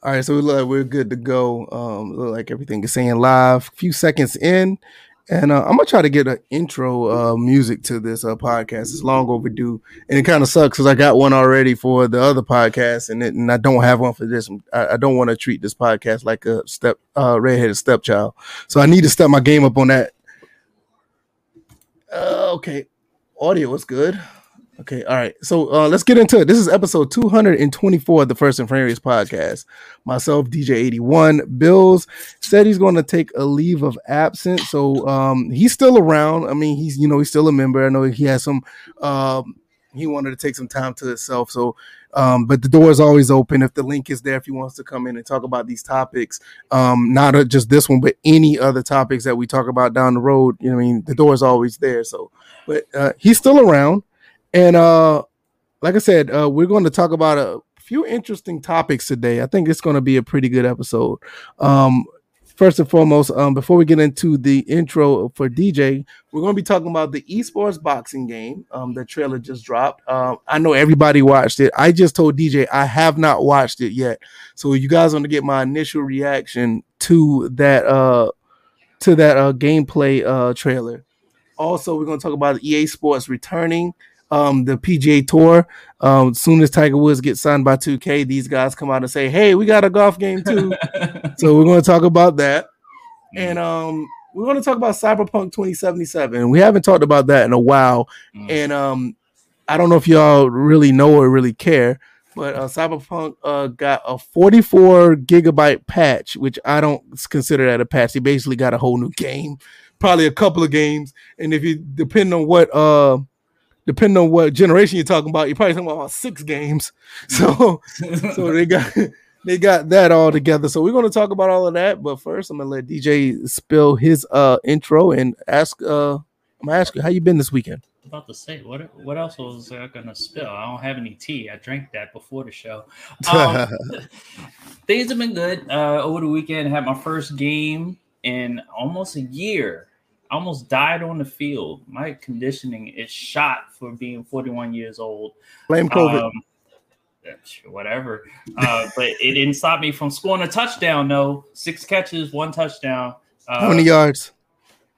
All right, so we we're good to go. Um, look like everything is saying live. A few seconds in, and uh, I'm gonna try to get an intro uh, music to this uh, podcast. It's long overdue, and it kind of sucks because I got one already for the other podcast, and it, and I don't have one for this. I, I don't want to treat this podcast like a step uh, redheaded stepchild, so I need to step my game up on that. Uh, okay, audio was good. Okay, all right. So uh, let's get into it. This is episode 224 of the First and Framerates podcast. Myself, DJ81. Bills said he's going to take a leave of absence. So um, he's still around. I mean, he's, you know, he's still a member. I know he has some, um, he wanted to take some time to himself. So, um, but the door is always open. If the link is there, if he wants to come in and talk about these topics, um, not just this one, but any other topics that we talk about down the road, you know, I mean, the door is always there. So, but uh, he's still around. And uh, like I said, uh, we're going to talk about a few interesting topics today. I think it's going to be a pretty good episode. Um, first and foremost, um, before we get into the intro for DJ, we're going to be talking about the esports boxing game. Um, the trailer just dropped. Um, I know everybody watched it. I just told DJ I have not watched it yet, so you guys want to get my initial reaction to that uh, to that uh, gameplay uh, trailer. Also, we're going to talk about EA Sports returning um, the PGA Tour. Um, soon as Tiger Woods gets signed by 2K, these guys come out and say, "Hey, we got a golf game too." so we're going to talk about that, and um, we're going to talk about Cyberpunk 2077. We haven't talked about that in a while, mm. and um, I don't know if y'all really know or really care. But uh, Cyberpunk uh, got a 44 gigabyte patch, which I don't consider that a patch. They basically got a whole new game, probably a couple of games, and if you depend on what uh depending on what generation you're talking about, you're probably talking about six games. So, so they got they got that all together. So we're going to talk about all of that. But first, I'm gonna let DJ spill his uh intro and ask. uh I'm gonna ask you how you been this weekend. I'm about to say what what else was I gonna spill? I don't have any tea. I drank that before the show. Um, things have been good. Uh, over the weekend, I had my first game in almost a year almost died on the field. My conditioning is shot for being 41 years old. Blame COVID. Um, whatever. Uh, but it didn't stop me from scoring a touchdown, though. Six catches, one touchdown. Uh, How many yards?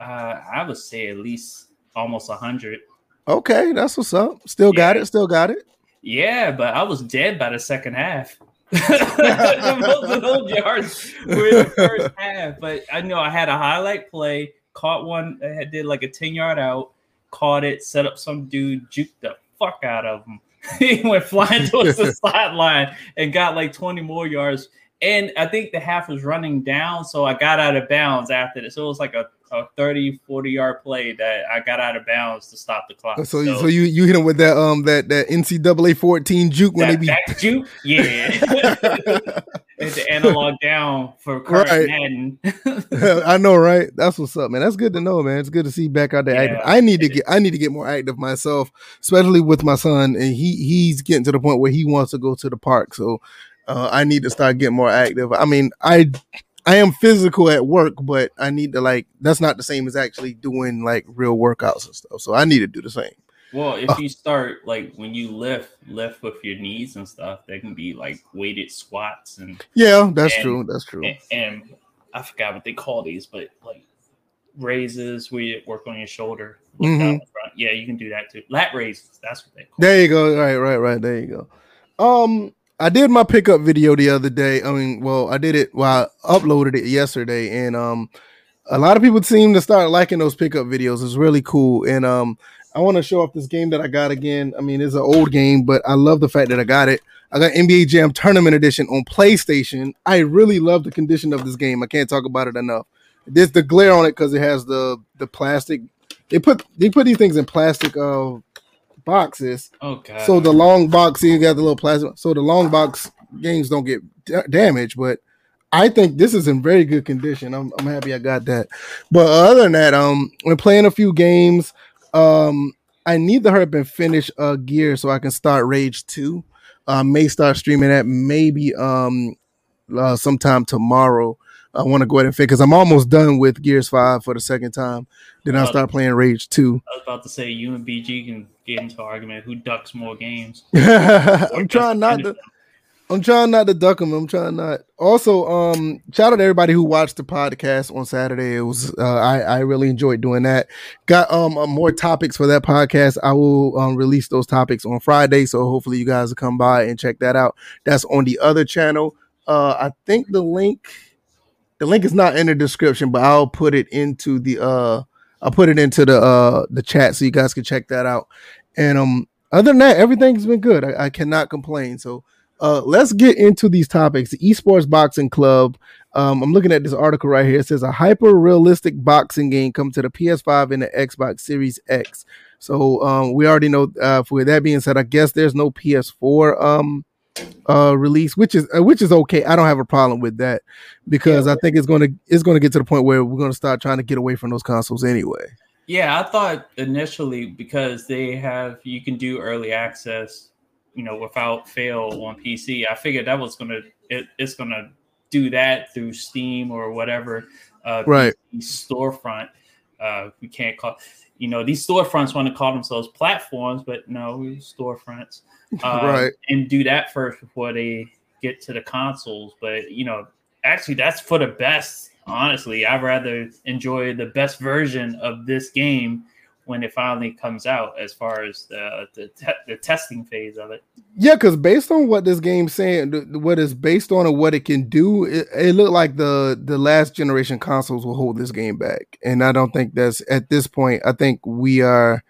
Uh, I would say at least almost 100. Okay, that's what's up. Still yeah. got it. Still got it. Yeah, but I was dead by the second half. Most of those yards were in the first half. But I know I had a highlight play caught one, that did like a 10 yard out, caught it, set up some dude, juked the fuck out of him. he went flying towards the sideline and got like 20 more yards. And I think the half was running down, so I got out of bounds after this. So it was like a a 30, 40 yard play that I got out of bounds to stop the clock. So, so, so you you hit him with that um that that NCAA 14 juke when that, they be juke, yeah. it's the analog down for current right. Madden. I know, right? That's what's up, man. That's good to know, man. It's good to see back out there. Yeah, I need to get I need to get more active myself, especially with my son, and he he's getting to the point where he wants to go to the park. So uh, I need to start getting more active. I mean, I I am physical at work, but I need to like that's not the same as actually doing like real workouts and stuff. So I need to do the same. Well, if uh, you start like when you lift, lift with your knees and stuff, they can be like weighted squats and yeah, that's and, true. That's true. And, and, I forgot what they call these, but like raises where you work on your shoulder. Mm-hmm. Yeah, you can do that too. Lat raises. That's what they call. There you go. Right, right, right. There you go. Um, I did my pickup video the other day. I mean, well, I did it. Well, I uploaded it yesterday, and um, a lot of people seem to start liking those pickup videos. It's really cool, and um, I want to show off this game that I got again. I mean, it's an old game, but I love the fact that I got it. I got NBA Jam Tournament Edition on PlayStation. I really love the condition of this game. I can't talk about it enough. There's the glare on it because it has the the plastic. They put they put these things in plastic uh boxes. Okay. So the long box, you got the little plasma. So the long box games don't get d- damaged, but I think this is in very good condition. I'm, I'm happy I got that. But other than that, um, we're playing a few games. Um, I need to hurry up and finish uh gear so I can start Rage 2. I uh, may start streaming that maybe um uh, sometime tomorrow. I want to go ahead and fix because I'm almost done with Gears Five for the second time. Then I'll start playing Rage Two. I was about to say you and BG can get into argument who ducks more games. I'm trying not to. I'm trying not to duck them. I'm trying not. Also, um, shout out to everybody who watched the podcast on Saturday. It was uh, I I really enjoyed doing that. Got um uh, more topics for that podcast. I will um, release those topics on Friday, so hopefully you guys will come by and check that out. That's on the other channel. Uh, I think the link the link is not in the description, but I'll put it into the uh I'll put it into the uh the chat so you guys can check that out. And um other than that, everything's been good. I, I cannot complain. So uh, let's get into these topics. The Esports Boxing Club. Um, I'm looking at this article right here. It says a hyper realistic boxing game come to the PS5 and the Xbox Series X. So um, we already know. Uh, for that being said, I guess there's no PS4 um, uh, release, which is uh, which is okay. I don't have a problem with that because yeah. I think it's gonna it's gonna get to the point where we're gonna start trying to get away from those consoles anyway. Yeah, I thought initially because they have you can do early access you know, without fail on PC. I figured that was gonna it, it's gonna do that through Steam or whatever. Uh, right. Storefront. Uh, we can't call. You know, these storefronts want to call themselves platforms, but no, storefronts. Uh, right. And do that first before they get to the consoles. But you know, actually, that's for the best. Honestly, I'd rather enjoy the best version of this game when it finally comes out as far as the the, te- the testing phase of it. Yeah, because based on what this game's saying, what is based on and what it can do, it, it looked like the the last generation consoles will hold this game back, and I don't think that's at this point. I think we are.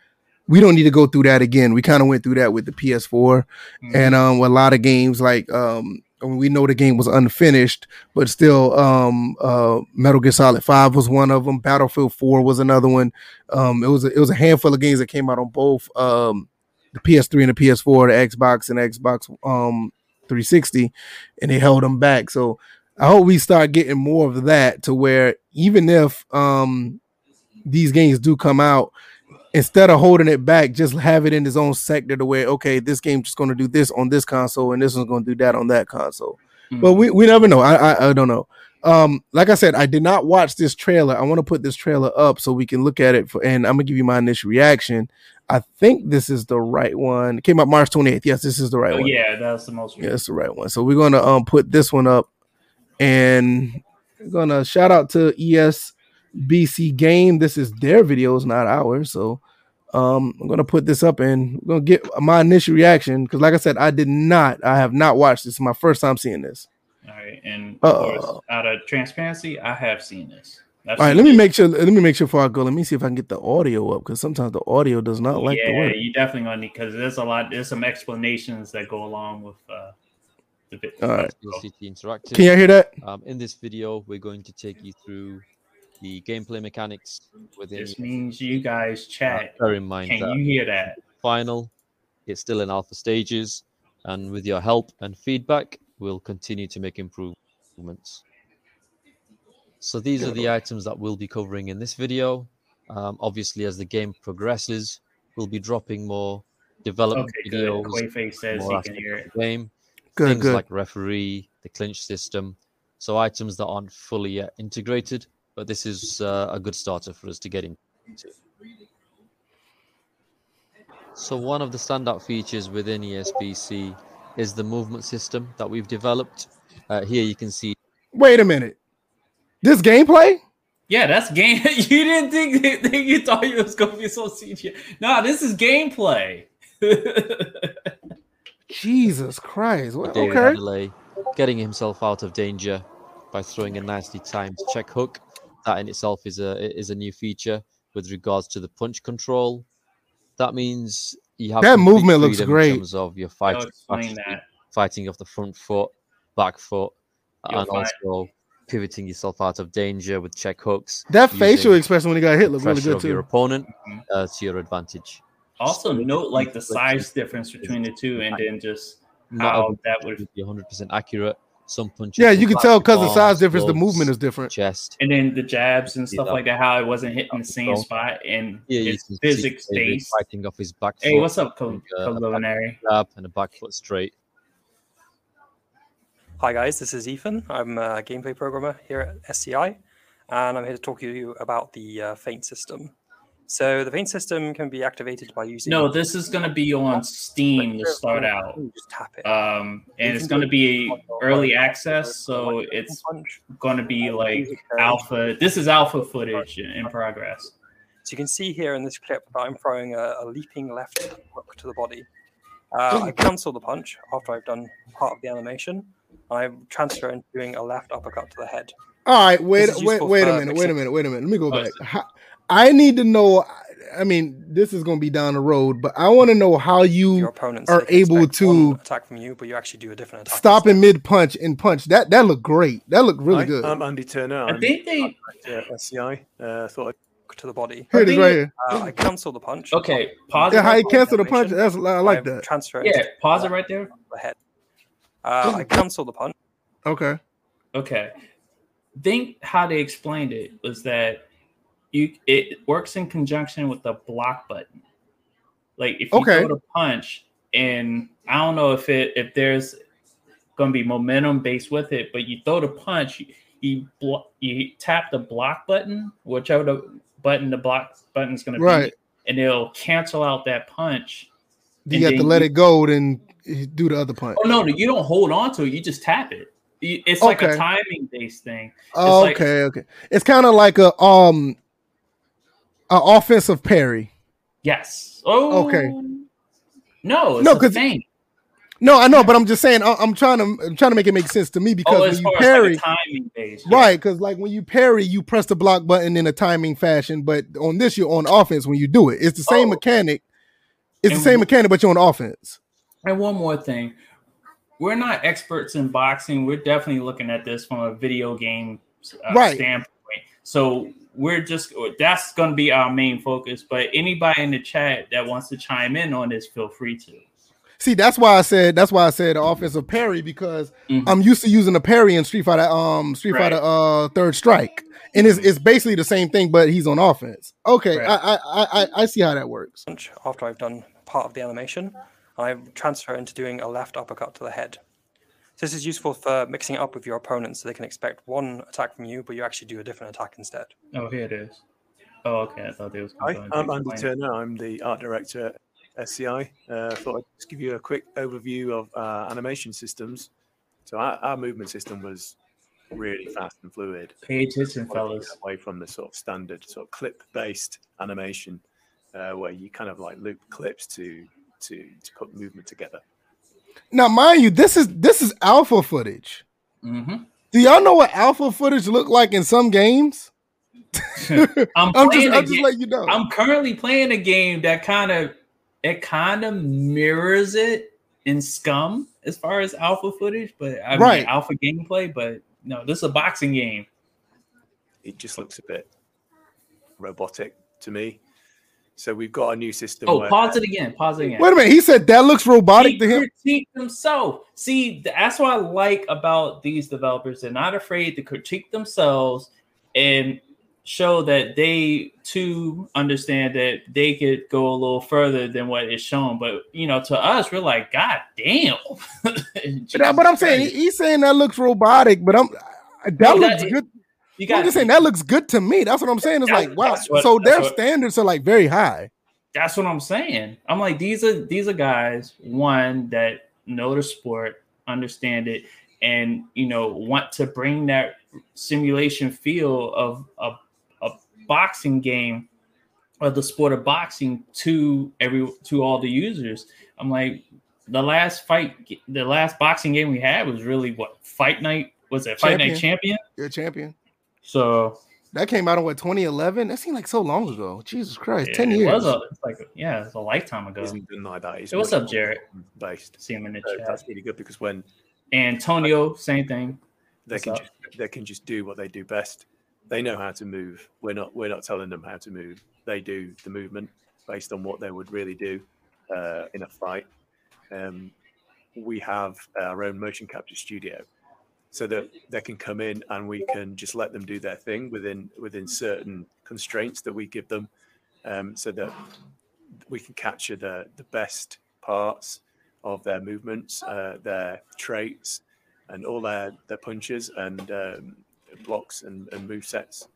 We don't need to go through that again. We kind of went through that with the PS4, mm-hmm. and um, a lot of games like um, I mean, we know the game was unfinished, but still, um, uh, Metal Gear Solid Five was one of them. Battlefield Four was another one. Um, it was a, it was a handful of games that came out on both um, the PS3 and the PS4, the Xbox and Xbox um 360, and they held them back. So I hope we start getting more of that to where even if um these games do come out, instead of holding it back, just have it in his own sector to where okay, this game's just going to do this on this console and this one's going to do that on that console. Mm-hmm. But we, we never know. I, I, I don't know. Um, like I said, I did not watch this trailer. I want to put this trailer up so we can look at it for, and I'm gonna give you my initial reaction. I think this is the right one. It came out March 28th. Yes, this is the right oh, one. Yeah, that's the most. Yeah, that's the right one. So we're gonna um put this one up, and we're gonna shout out to ES BC Game. This is their videos, not ours. So um, I'm gonna put this up and I'm gonna get my initial reaction because, like I said, I did not, I have not watched this. It's my first time seeing this. All right, and of uh, course, out of transparency, I have seen this. I've all right, let me make sure. Let me make sure before I go. Let me see if I can get the audio up because sometimes the audio does not like yeah, the word. you definitely gonna need because there's a lot. There's some explanations that go along with uh, the bit. All right. Interactive. Can you hear that? Um, in this video, we're going to take you through the gameplay mechanics within. This means you guys chat. Uh, bear in mind Can you hear that? Final, it's still in alpha stages, and with your help and feedback, we'll continue to make improvements. So these are the items that we'll be covering in this video. Um, obviously, as the game progresses, we'll be dropping more development okay, videos. Quaface says he can hear it. Game. Good, Things good. like referee, the clinch system. So items that aren't fully yet integrated but this is uh, a good starter for us to get into. So one of the standout features within ESBC is the movement system that we've developed. Uh, here you can see. Wait a minute. This gameplay? Yeah, that's game. you didn't think, think you thought it was gonna be so CGI. No, this is gameplay. Jesus Christ! Well, okay. getting himself out of danger by throwing a nicely timed check hook that in itself is a is a new feature with regards to the punch control. That means you have that movement looks great in terms of your fighting, fighting off the front foot, back foot, You'll and also pivoting yourself out of danger with check hooks. That facial expression when he got hit looked really good too. Your opponent mm-hmm. uh, to your advantage. Also, note like the size difference between the two, and then just how that would be 100 percent accurate some punches. Yeah, you can tell because the size difference, the movement is different. Chest, and then the jabs and stuff like that. How it wasn't hitting the same spot and yeah, his physics base fighting off his back. Hey, what's up, Col- uh, Jab and a back foot straight. Hi guys, this is Ethan. I'm a gameplay programmer here at SCI, and I'm here to talk to you about the uh, feint system. So the feint system can be activated by using. No, this is going to be on Steam to start out. Just tap it. Um, and it's going to be it early access, so it's going to be like alpha. This is alpha footage in progress. So you can see here in this clip that I'm throwing a, a leaping left hook to the body. Uh, I cancel the punch after I've done part of the animation. I transfer into doing a left uppercut to the head. All right, wait, wait, wait a minute, wait a minute, wait a minute. Let me go Oh, back. How, I need to know. I mean, this is going to be down the road, but I want to know how you opponents are able to attack from you, but you actually do a different attack. stop in mid punch and punch. That that looked great. That looked really Hi, good. I'm Andy Turner. I I'm think they. uh, SCI. Uh, thought I'd to the body. Here it is, right here. Uh, I cancel the punch. Okay, pause Yeah, how you cancel the punch? That's I like that. Transfer yeah, into pause it right there. the head. Uh, I cancel the punch. Okay. Okay. Think how they explained it was that you it works in conjunction with the block button. Like if you Okay. go to punch, and I don't know if it if there's going to be momentum based with it, but you throw the punch, you you, blo- you tap the block button, whichever the button the block button is going to Right. be, and it'll cancel out that punch. You have to let you- it go, then do the other punch. Oh no, you don't hold on to it; you just tap it. It's like a timing based thing. Oh, like- okay, okay. It's kind of like a um, a offensive parry. Yes. Oh. Okay. No, it's No, no, 'cause- thing. No, I know, but I'm just saying. I- I'm trying to I'm trying to make it make sense to me because Oh, when you parry, like right? Because like when you parry, you press the block button in a timing fashion, but on this you're on offense when you do it. It's the same Oh. mechanic. It's the same wh- mechanic, but you're on offense. And one more thing, we're not experts in boxing. We're definitely looking at this from a video game uh, Right. standpoint. So we're just that's going to be our main focus. But anybody in the chat that wants to chime in on this, feel free to. See, that's why I said that's why I said offensive parry because Mhm. I'm used to using a parry in Street Fighter, um, Street Right. Fighter, uh, Third Strike, and it's, it's basically the same thing, but he's on offense. Okay, Right. I, I I I- I see how that works. after I've done part of the animation. I transfer into doing a left uppercut to the head. So this is useful for mixing it up with your opponents so they can expect one attack from you, but you actually do a different attack instead. Oh, here it is. Oh, okay. I thought it was Hi, I'm Andy explain. Turner. I'm the art director at SCI. Uh, thought I'd just give you a quick overview of uh, animation systems. So our, our movement system was really fast and fluid. Pay attention, Wanted fellas. Away from the sort of standard sort of clip-based animation, uh, where you kind of like loop clips to to to put movement together. Now, mind you, this is this is alpha footage. hmm Do y'all know what alpha footage look like in some games? I'm I'm just a I'm just game- letting you know. I'm currently playing a game that kind of it kind of mirrors it in Scum as far as alpha footage, but I mean Right. alpha gameplay. But no, this is a boxing game. It just looks a bit robotic to me. So we've got a new system. Oh, where- pause it again. Pause it again. Wait a minute, he said that looks robotic He to him. critique themselves. See, that's what I like about these developers. They're not afraid to critique themselves and show that they too understand that they could go a little further than what is shown. But you know, to us, we're like, God damn. But, uh, but I'm saying he's saying that looks robotic, but I'm that No, looks that- good. You I'm just saying that looks good to me. That's what I'm saying. It's That's- like wow. what- so their what- standards are like very high. That's what I'm saying. I'm like, these are these are guys, one that know the sport, understand it, and you know, want to bring that simulation feel of a, a boxing game or the sport of boxing to every to all the users. I'm like, the last fight, the last boxing game we had was really what fight night was it? Fight night champion. A champion. So That came out in what 2011. That seemed like so long ago. Jesus Christ, yeah, ten it years. was a, it's like yeah, it's a lifetime ago. isn't done like that. It's Hey, what's up, Jarrett? more Based. See him in the So chat. that's really good because when Antonio, same thing. they What's can up? just, they can just do what they do best. They know how to move. We're not we're not telling them how to move. They do the movement based on what they would really do uh, in a fight. Um, we have our own motion capture studio, so that they can come in and we can just let them do their thing within within certain constraints that we give them, um, so that we can capture the the best parts of their movements, uh, their traits, and all their their punches and um, blocks and, and move sets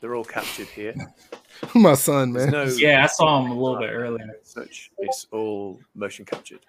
They're all captured here. My son, man. no Yeah, I saw him a little bit earlier. such. It's all motion captured.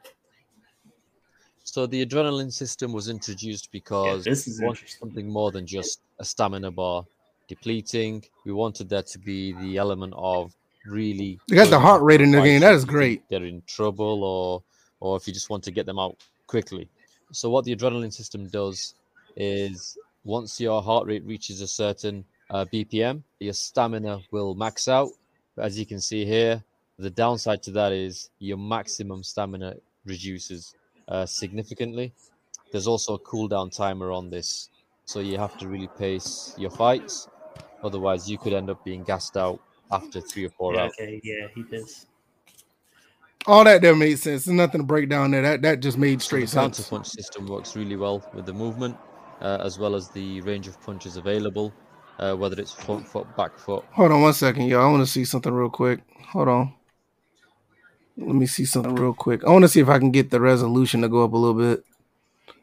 So the adrenaline system was introduced because this is we wanted something more than just a stamina bar depleting. We wanted there to be the element of really. You got the heart rate in the game. That if is you think great. They're in trouble, or or if you just want to get them out quickly. So what the adrenaline system does is once your heart rate reaches a certain uh, BPM, your stamina will max out. But as you can see here, the downside to that is your maximum stamina reduces uh, significantly. There's also a cooldown timer on this, so you have to really pace your fights. Otherwise, you could end up being gassed out after three or four Yeah, rounds. okay, yeah, he does. All that there made sense. There's nothing to break down there. That that just made So straight the counter sense. punch system works really well with the movement, uh, as well as the range of punches available, uh, whether it's front foot, back foot. Hold on one second, y'all. I want to see something real quick. Hold on. Let me see something real quick. I want to see if I can get the resolution to go up a little bit.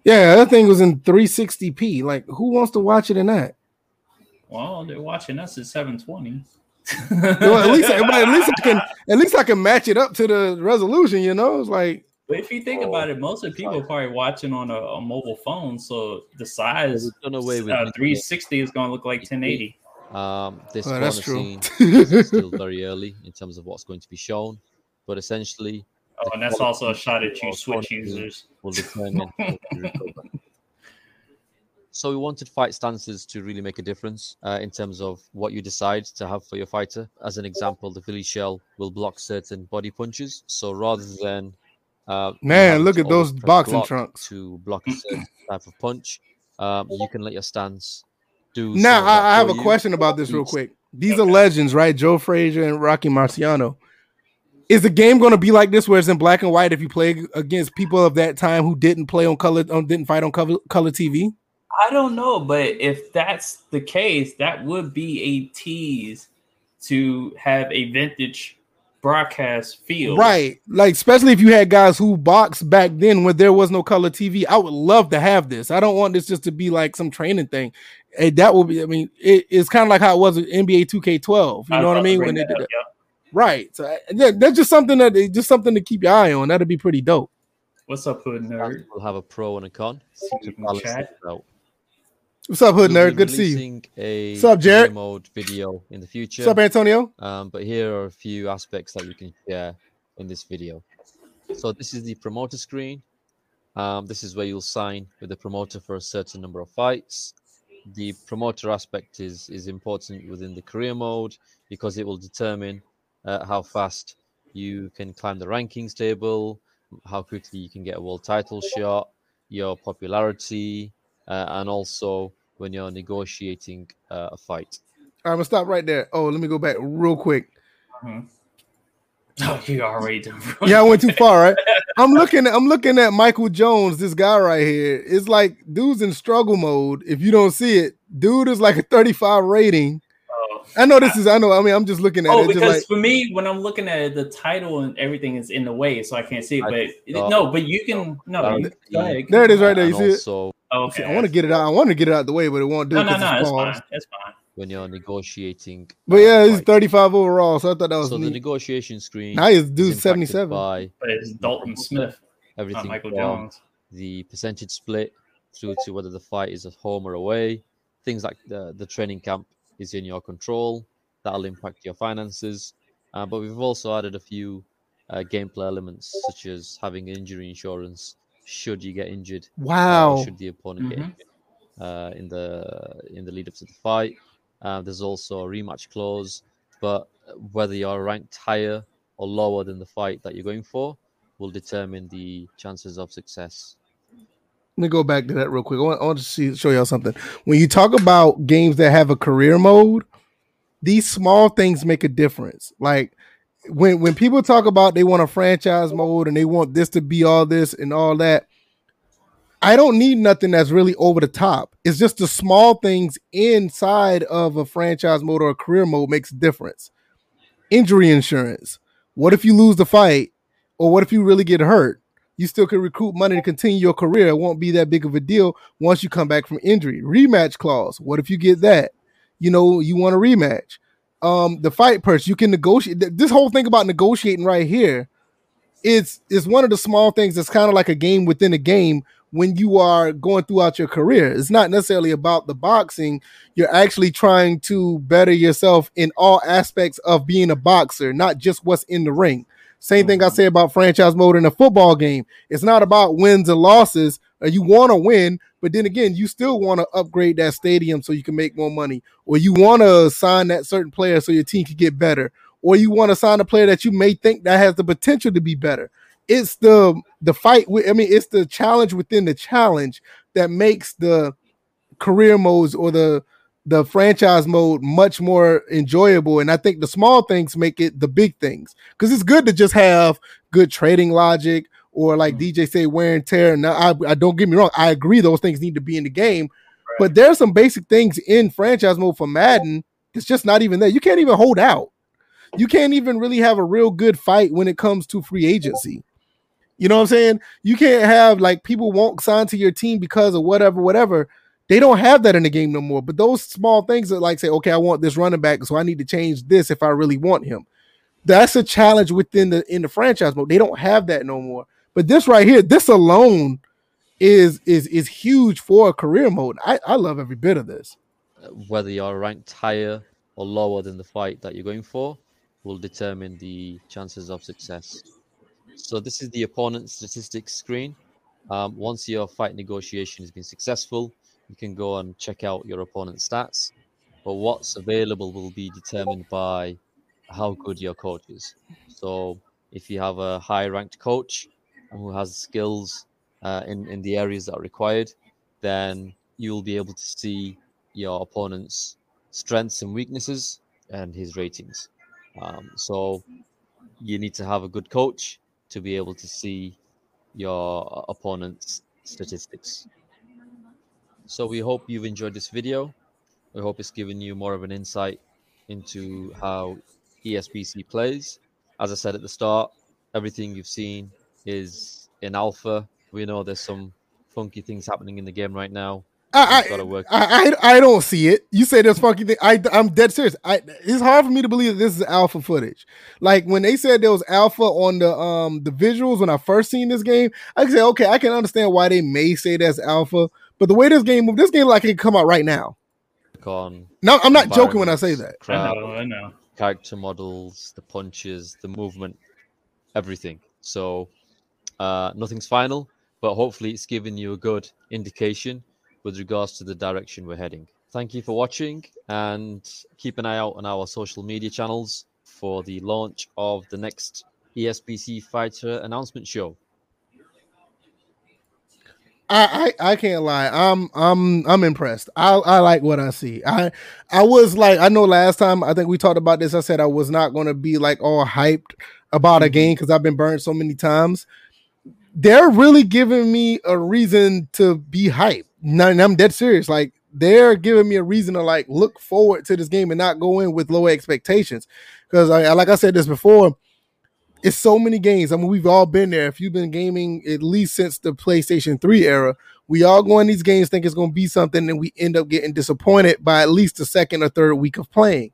Yeah, that thing was in 360p. Like, who wants to watch it in that? Well, they're watching us at 720. Well, at least, but at least I can, at least I can match it up to the resolution. You know, it's like, But if you think Oh, about it, most of the people are probably watching on a, a mobile phone, so the size We've away with uh, making 360 is going to look like 1080. Um, this Oh, that's true. scene is still very early in terms of what's going to be shown, but essentially Oh, and that's also a shot at you Switch users. will determine. how you recover. So we wanted fight stances to really make a difference uh, in terms of what you decide to have for your fighter. As an example, the Philly shell will block certain body punches. So rather than uh, Man, look at those boxing trunks. to block a certain type of punch, um, you can let your stance do. now I, I have a you. question about this real quick. These are legends, right? Joe Frazier and Rocky Marciano. Is the game going to be like this, where it's in black and white? If you play against people of that time who didn't play on color, um, didn't fight on color, color TV, I don't know, but if that's the case, that would be a tease to have a vintage broadcast feel. right? Like, especially if you had guys who boxed back then when there was no color TV. I would love to have this. I don't want this just to be like some training thing. And that will be. I mean, it, it's kind of like how it was with NBA 2K12. You know what I mean? When they did that. Right. So I- that, that's just something that just something to keep your eye on. That'd be pretty dope. What's up, Hood Nerd? We'll have a pro and a con See to you in balance chat. this out. What's up, Hood Nerd? Good to see you. A What's up, Jared? career Mode video in the future. What's up, Antonio? Um, but here are a few aspects that you can share in this video. So this is the promoter screen. Um, this is where you'll sign with the promoter for a certain number of fights. The promoter aspect is is important within the career mode because it will determine uh, how fast you can climb the rankings table, how quickly you can get a world title shot, your popularity, uh, and also when you're negotiating uh, a fight. All right, I'm gonna stop right there. Oh, let me go back real quick. Oh, you already done. Yeah, I went too far, right? I'm looking at I'm looking at Michael Jones, this guy right here. It's like dude's in struggle mode. If you don't see it, dude is like a 35 rating. I know this is I know. I mean, I'm just looking at Oh, it. Just because like, for me, when I'm looking at it, the title and everything is in the way, so I can't see it. I But thought- no, but you can no. Uh, You, go ahead. There it is right there. You see it? also Oh, okay, I want to get it out. I want to get it out the way, but it won't do No, it no, 'cause no. it's It's paused. fine. It's fine. when you're negotiating. But uh, yeah, he's fights. 35 overall, so I thought that was So the negotiation screen Now he's is dude 77. by But it's Dalton Smith, not everything Michael Jones. the percentage split through to whether the fight is at home or away. Things like the, the training camp is in your control. That'll impact your finances. Uh, but we've also added a few uh, gameplay elements, such as having injury insurance should you get injured. uh, Wow. should the opponent get Mhm. injured uh, in the in the lead up to the fight. Uh, there's also a rematch clause, but whether you're ranked higher or lower than the fight that you're going for will determine the chances of success. Let me go back to that real quick. I want, I want to see, show y'all something. When you talk about games that have a career mode, these small things make a difference. Like when when people talk about they want a franchise mode and they want this to be all this and all that, I don't need nothing that's really over the top. It's just the small things inside of a franchise mode or a career mode makes a difference. Injury insurance. What if you lose the fight, or what if you really get hurt? You still can recruit money to continue your career. It won't be that big of a deal once you come back from injury. Rematch clause. What if you get that? you know, you want a rematch. Um, the fight purse, you can negotiate. This whole thing about negotiating right here, it's it's one of the small things that's kind of like a game within a game when you are going throughout your career. It's not necessarily about the boxing. You're actually trying to better yourself in all aspects of being a boxer, not just what's in the ring. Same thing I say about franchise mode in a football game. It's not about wins and losses. Uh, You want to win, but then again, you still want to upgrade that stadium so you can make more money, or you want to sign that certain player so your team can get better, or you want to sign a player that you may think that has the potential to be better. It's the the fight. I mean, it's the challenge within the challenge that makes the career modes or the the franchise mode much more enjoyable. And I think the small things make it the big things because it's good to just have good trading logic or like mm-hmm. DJ say wear and tear. Now, I, I don't get me wrong, I agree those things need to be in the game, but there's some basic things in franchise mode for Madden that's just not even there. You can't even hold out. You can't even really have a real good fight when it comes to free agency. You know what I'm saying? You can't have like people won't sign to your team because of whatever, whatever. They don't have that in the game no more. But those small things that like say, okay, I want this running back, so I need to change this if I really want him. That's a challenge within the in the franchise mode. They don't have that no more. But this right here, this alone is is is huge for a career mode. I, I love every bit of this. Whether you're ranked higher or lower than the fight that you're going for will determine the chances of success. So this is the opponent statistics screen. Um, once your fight negotiation has been successful, you can go and check out your opponent's stats. But what's available will be determined by how good your coach is. So if you have a high ranked coach who has skills uh, in, in the areas that are required, then you'll be able to see your opponent's strengths and weaknesses and his ratings. Um, so you need to have a good coach to be able to see your opponent's statistics. So we hope you've enjoyed this video. We hope it's given you more of an insight into how ESBC plays. As I said at the start, everything you've seen is in alpha. We know there's some funky things happening in the game right now. I work. I, I I don't see it. You say there's funky thing. I I'm dead serious. I it's hard for me to believe that this is alpha footage. Like when they said there was alpha on the um the visuals when I first seen this game, I say okay, I can understand why they may say that's alpha. But the way this game moved, this game like it could come out right now. on No, I'm not joking when I say environments, that. I know, I know. character models, the punches, the movement, everything. So uh, nothing's final, but hopefully it's given you a good indication with regards to the direction we're heading. Thank you for watching and keep an eye out on our social media channels for the launch of the next ESBC fighter announcement show. I, I I can't lie. I'm I'm I'm impressed. I I like what I see. I I was like I know last time I think we talked about this. I said I was not going to be like all hyped about a mm-hmm. game because I've been burned so many times. They're really giving me a reason to be hyped. And I'm dead serious. Like they're giving me a reason to like look forward to this game and not go in with low expectations. Because I, like I said this before, it's so many games. I mean, we've all been there. If you've been gaming at least since the PlayStation 3 era, we all go in these games think it's going to be something, and we end up getting disappointed by at least the second or third week of playing.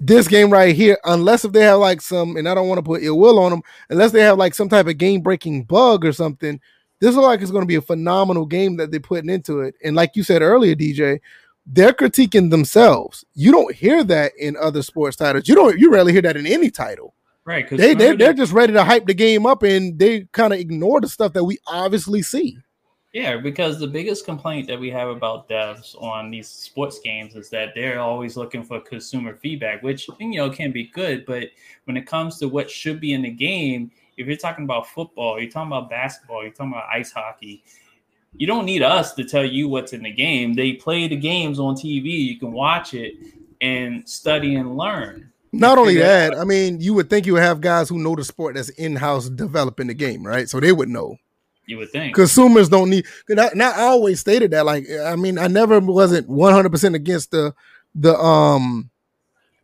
This game right here, unless if they have like some, and I don't want to put ill will on them, unless they have like some type of game breaking bug or something, this looks like it's going to be a phenomenal game that they're putting into it. And like you said earlier, DJ, they're critiquing themselves. You don't hear that in other sports titles. You don't. You rarely hear that in any title Right. Because they they they're just ready to hype the game up and they kind of ignore the stuff that we obviously see. Yeah, because the biggest complaint that we have about devs on these sports games is that they're always looking for consumer feedback, which you know can be good, but when it comes to what should be in the game, if you're talking about football, you're talking about basketball, you're talking about ice hockey, you don't need us to tell you what's in the game. They play the games on TV, you can watch it and study and learn. Not only that, I mean, you would think you would have guys who know the sport that's in house developing the game, right? So they would know. You would think. Consumers don't need. Not, not I always stated that. Like, I mean, I never wasn't one hundred percent against the the um.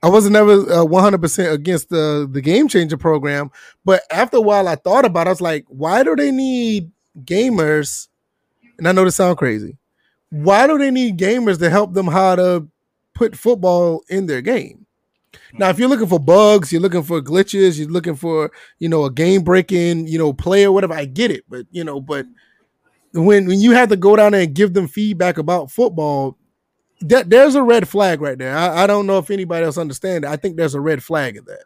I wasn't never one hundred percent against the the game changer program, but after a while, I thought about. it. I was like, why do they need gamers? And I know this sounds crazy. Why do they need gamers to help them how to put football in their game. Now, if you're looking for bugs, you're looking for glitches, you're looking for you know a game breaking you know play or whatever. I get it, but you know, but when when you have to go down there and give them feedback about football, that there's a red flag right there. I, I don't know if anybody else understands. I think there's a red flag in that.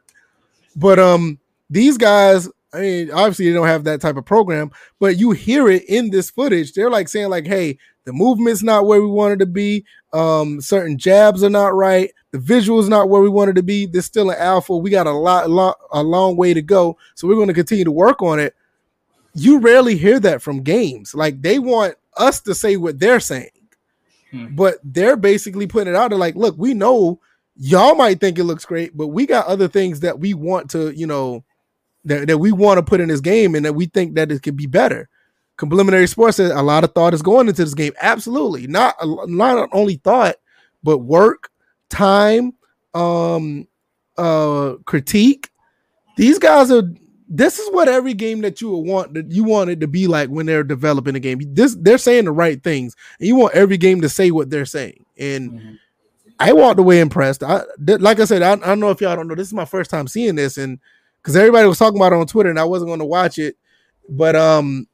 But um, these guys, I mean, obviously they don't have that type of program, but you hear it in this footage. They're like saying like, "Hey, the movement's not where we wanted to be. Um, certain jabs are not right. The visual's not where we wanted to be. There's still an alpha. We got a lot, lot a long way to go. So we're going to continue to work on it." You rarely hear that from games. Like they want us to say what they're saying, Hmm. but they're basically putting it out there. Like, look, we know y'all might think it looks great, but we got other things that we want to, you know, that, that we want to put in this game and that we think that it could be better. Complementary Sports says a lot of thought is going into this game. Absolutely. Not not only thought, but work, time, um, uh, critique. These guys are this is what every game that you would want that you want it to be like when they're developing a game. This they're saying the right things, and you want every game to say what they're saying. And Mhm. I walked away impressed. I th- like I said, I, I don't know if y'all don't know. This is my first time seeing this, and because everybody was talking about it on Twitter, and I wasn't going to watch it, but um,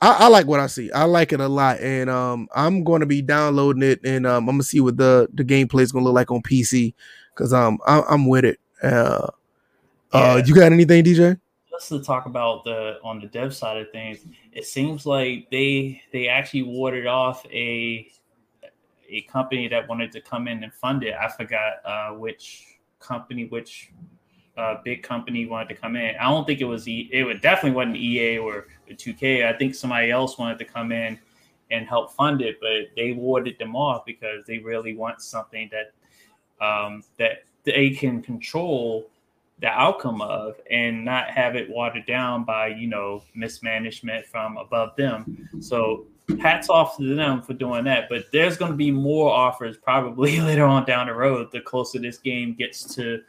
I, I like what I see. I like it a lot, and um, I'm going to be downloading it, and um, I'm gonna see what the the gameplay is going to look like on PC because um, I, I'm with it. Uh, uh, you got anything, DJ? let's to talk about the on the dev side of things. It seems like they they actually warded off a a company that wanted to come in and fund it. I forgot uh, which company, which uh, big company wanted to come in. I don't think it was e- it would definitely wasn't EA or 2K. I think somebody else wanted to come in and help fund it, but they warded them off because they really want something that um, that they can control the outcome of and not have it watered down by you know mismanagement from above them so hats off to them for doing that but there's going to be more offers probably later on down the road the closer this game gets to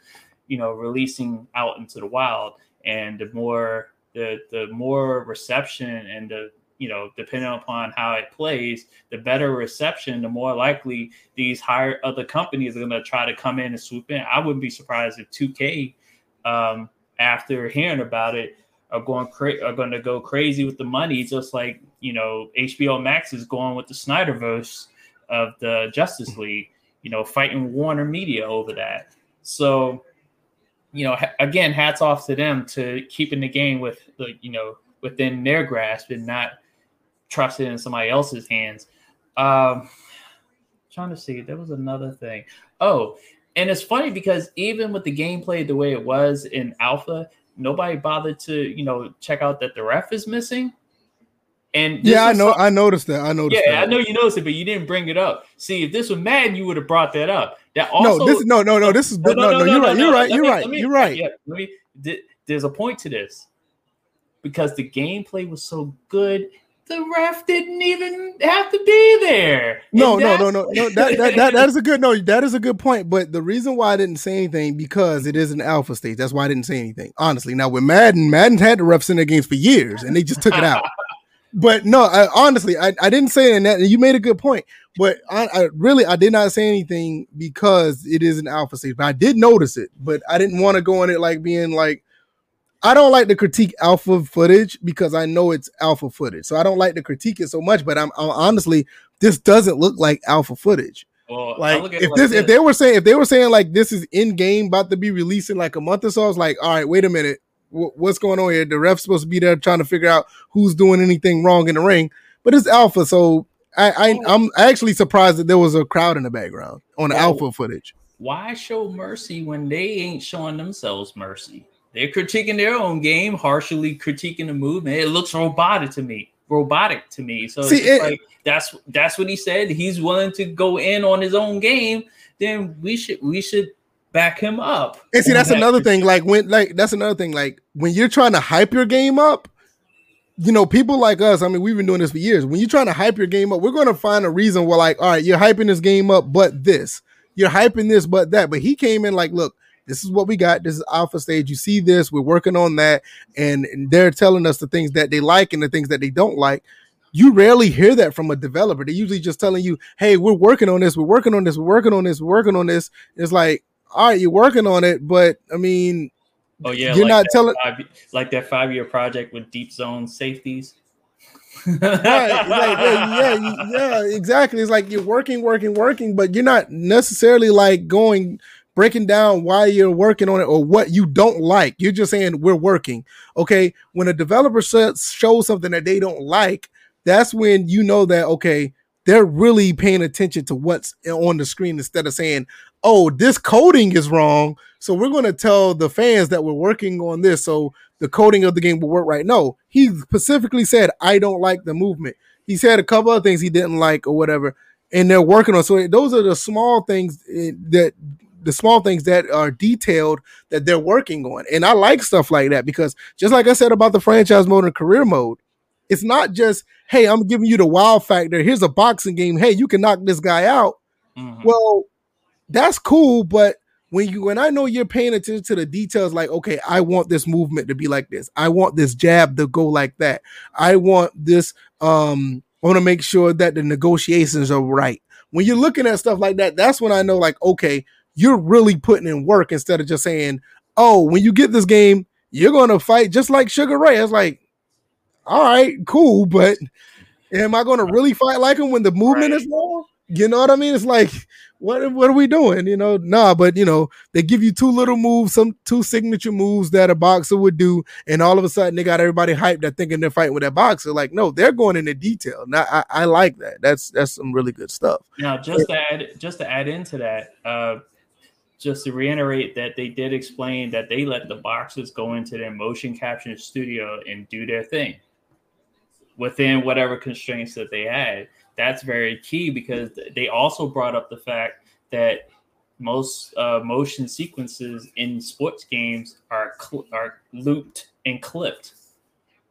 you know releasing out into the wild and the more the the more reception and the you know depending upon how it plays the better reception the more likely these higher other companies are going to try to come in and swoop in i wouldn't be surprised if 2k um, after hearing about it are going cra- are going to go crazy with the money, just like you know HBO Max is going with the Snyderverse of the Justice League. You know, fighting Warner Media over that. So, you know, ha- again, hats off to them to keeping the game with the you know within their grasp and not trusting in somebody else's hands. Um, trying to see, there was another thing. Oh, and it's funny because even with the gameplay the way it was in alpha, nobody bothered to, you know, check out that the ref is missing. And Yeah, I know. I noticed that. I noticed. yeah, that. I know you noticed it, but you didn't bring it up. See, if this was Madden, you would have brought that up. That No, also this no, no, no. This is no, no. You're right. You're right. You're right. You're right. Yeah, let me. th- There's a point to this because the gameplay was so good, the ref didn't even have to be there. No, no, no, no, no. That, that that that is a good no. That is a good point. But the reason why I didn't say anything because it is an alpha stage. That's why I didn't say anything. Honestly, now with Madden, Madden's had the refs in their games for years, and they just took it out. But no, I, honestly, I, I didn't say it in that. And you made a good point. But I, I really I did not say anything because it is an alpha stage. But I did notice it. But I didn't want to go on it like being like. I don't like to critique alpha footage because I know it's alpha footage. So I don't like to critique it so much. But I'm, I'm honestly, this doesn't look like alpha footage. Well, Like look at it if like this, if they were saying if they were saying like this is in game about to be released in like a month or so, I was like, all right, wait a minute, what's going on here? The ref's supposed to be there trying to figure out who's doing anything wrong in the ring, but it's alpha, so I, I oh. I'm actually surprised that there was a crowd in the background on the Oh. alpha footage. why show mercy when they ain't showing themselves mercy? They're critiquing their own game, harshly critiquing the movement. It looks robotic to me. Robotic to me. So See, it's it- like that's that's what he said. He's willing to go in on his own game. Then we should we should back him up. And see, that's that another thing. Like when, like that's another thing. Like when you're trying to hype your game up, you know, people like us. I mean, we've been doing this for years. When you're trying to hype your game up, we're going to find a reason. We're like, all right, you're hyping this game up, but this, you're hyping this, but that. But he came in like, look, this is what we got. This is alpha stage. You see this. We're working on that, and, and they're telling us the things that they like and the things that they don't like. you rarely hear that from a developer. They're usually just telling you, "Hey, we're working on this. We're working on this. We're working on this. We're working on this." It's like, all right, you're working on it, but I mean, Oh yeah, You're like not telling- five, like that five year project with deep zone safeties. right? Like, yeah, yeah, yeah, exactly. It's like you're working, working, working, but you're not necessarily like going breaking down why you're working on it or what you don't like. You're just saying we're working. Okay, when a developer says shows something that they don't like, that's when you know that okay, they're really paying attention to what's eh, on the screen instead of saying, "Oh, this coding is wrong." So we're going to tell the fans that we're working on this so the coding of the game will work right. No, he specifically said, "I don't like the movement." He said a couple of things he didn't like or whatever, and they're working on. So those are the small things that the small things that are detailed that they're working on. And I like stuff like that because just like I said about the franchise mode and career mode, it's not just, hey, I'm giving you the wow factor. Here's a boxing game. Hey, you can knock this guy out. Mhm. Well, that's cool, but when you when I know you're paying attention to the details, like, okay, I want this movement to be like this. I want this jab to go like that. I want this, um, I want to make sure that the negotiations are right. When you're looking at stuff like that, that's when I know, like, okay, you're really putting in work instead of just saying, oh, when you get this game, you're gonna fight just like Sugar Ray. It's like, all right, cool, but am I gonna really fight like him when the movement is wrong? You know what I mean? It's like, what what are we doing? You know, nah, but you know, they give you two little moves, some two signature moves that a boxer would do, and all of a sudden they got everybody hyped that thinking they're fighting with that boxer. Like, no, they're going into detail. Now I, I like that. That's that's some really good stuff. Now, just to add, just to add into that, uh, just to reiterate that they did explain that they let the boxers go into their motion capture studio and do their thing within whatever constraints that they had. That's very key because they also brought up the fact that most uh, motion sequences in sports games are cl- are looped and clipped.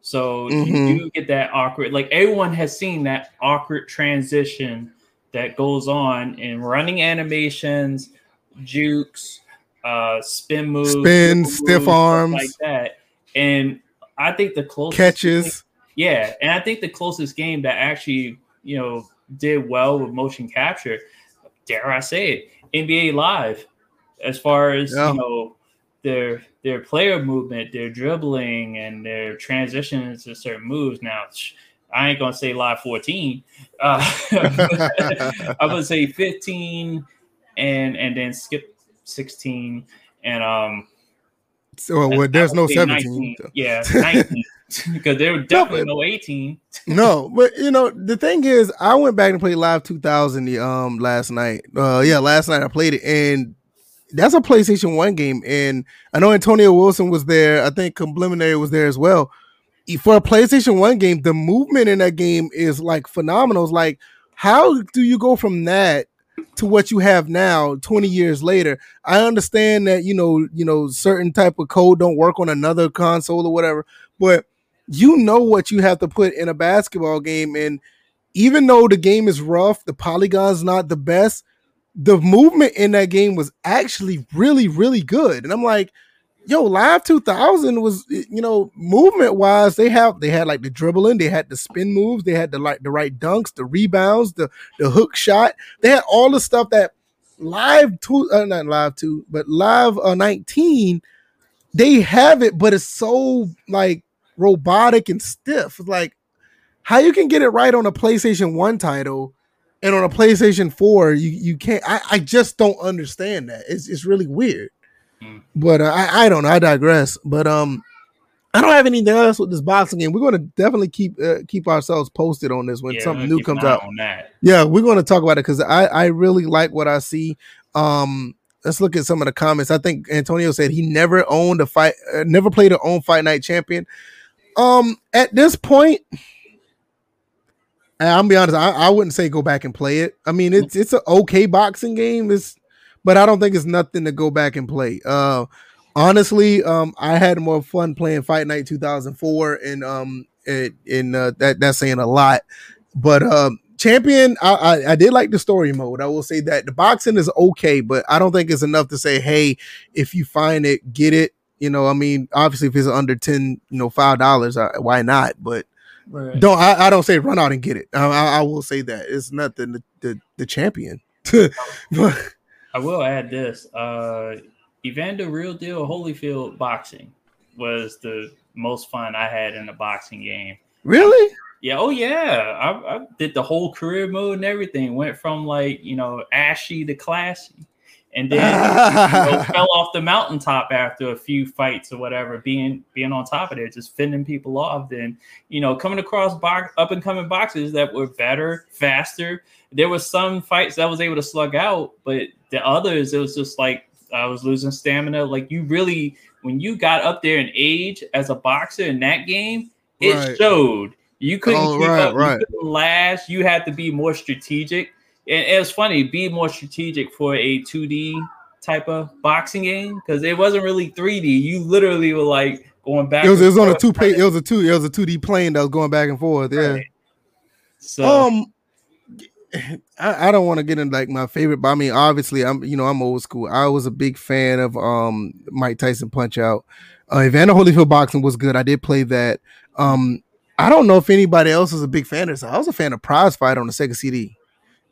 So Mhm. you do get that awkward. Like everyone has seen that awkward transition that goes on in running animations, jukes, uh, spin moves, Spin, dribble stiff arms. like that. And I think the closest Catches. yeah, and I think the closest game that actually, you know, did well with motion capture, dare I say it, NBA Live, as far as Yeah. you know, their their player movement, their dribbling, and their transitions to certain moves. Now, I ain't gonna say Live 14. Uh, I'm gonna say 15, and and then skip 16, and um, So well, there's no 17. 19. Yeah, 19. Because they were definitely no 18. no, but you know the thing is, I went back and played Live 2000 the um last night. Uh, yeah, last night I played it, and that's a PlayStation One game. And I know Antonio Wilson was there. I think Complimentary was there as well. For a PlayStation One game, the movement in that game is like phenomenal. It's like, how do you go from that to what you have now 20 years later i understand that you know you know certain type of code don't work on another console or whatever but you know what you have to put in a basketball game and even though the game is rough the polygon's not the best the movement in that game was actually really really good. And i'm like yo live 2000 was you know movement wise they have they had like the dribbling they had the spin moves they had the like the right dunks the rebounds the the hook shot. They had all the stuff that live two uh, not live two but live uh, 19 they have it but it's so like robotic and stiff It's like how you can get it right on a playstation 1 title and on a playstation 4 you you can't i, I just don't understand that it's, it's really weird Mm. but uh, I, I don't know i digress but um I don't have anything else with this boxing game. We're going to definitely keep uh, keep ourselves posted on this when Yeah, something new comes out. Yeah, we're going to talk about it because I I really like what I see. Um, let's look at some of the comments. I think Antonio said he never owned a fight, uh, never played an own fight night champion. Um, at this point, I'm be honest, I, I wouldn't say go back and play it. I mean, it's it's an okay boxing game. It's, but I don't think it's nothing to go back and play. Uh, honestly, um, I had more fun playing Fight Night 2004, and um, it, and uh, that that's saying a lot. But um, Champion, I, I I did like the story mode. I will say that the boxing is okay, but I don't think it's enough to say, hey, if you find it, get it. You know, I mean, obviously, if it's under ten, you know, five dollars, uh, why not? But Right. Don't I, I don't say run out and get it. I, I, I will say that it's nothing the the, the champion. But- I will add this. Uh Evander Real Deal Holyfield boxing was the most fun I had in a boxing game. really? Yeah, oh yeah. I, I did the whole career mode and everything. Went from like, you know, ashy to classy. And then you know, fell off the mountaintop after a few fights or whatever, being being on top of it, just fending people off. Then you know, coming across box, up and coming boxes that were better, faster. There was some fights that I was able to slug out, but the others, it was just like I was losing stamina. Like you really, when you got up there in age as a boxer in that game, it Right. showed. You couldn't Oh, keep right, up. right. You couldn't last. You had to be more strategic. And it was funny, be more strategic for a 2D type of boxing game because it wasn't really 3D. You literally were like going back. It was it was on a two play. It was a two. It was a two D plane that was going back and forth. Yeah. Right. So Um, I, I don't want to get into like my favorite, but I mean, obviously, I'm you know I'm old school. I was a big fan of um Mike Tyson Punch Out. Uh, Evander Holyfield boxing was good. I did play that. Um, I don't know if anybody else was a big fan of this. I was a fan of Prize Fight on the Sega CD,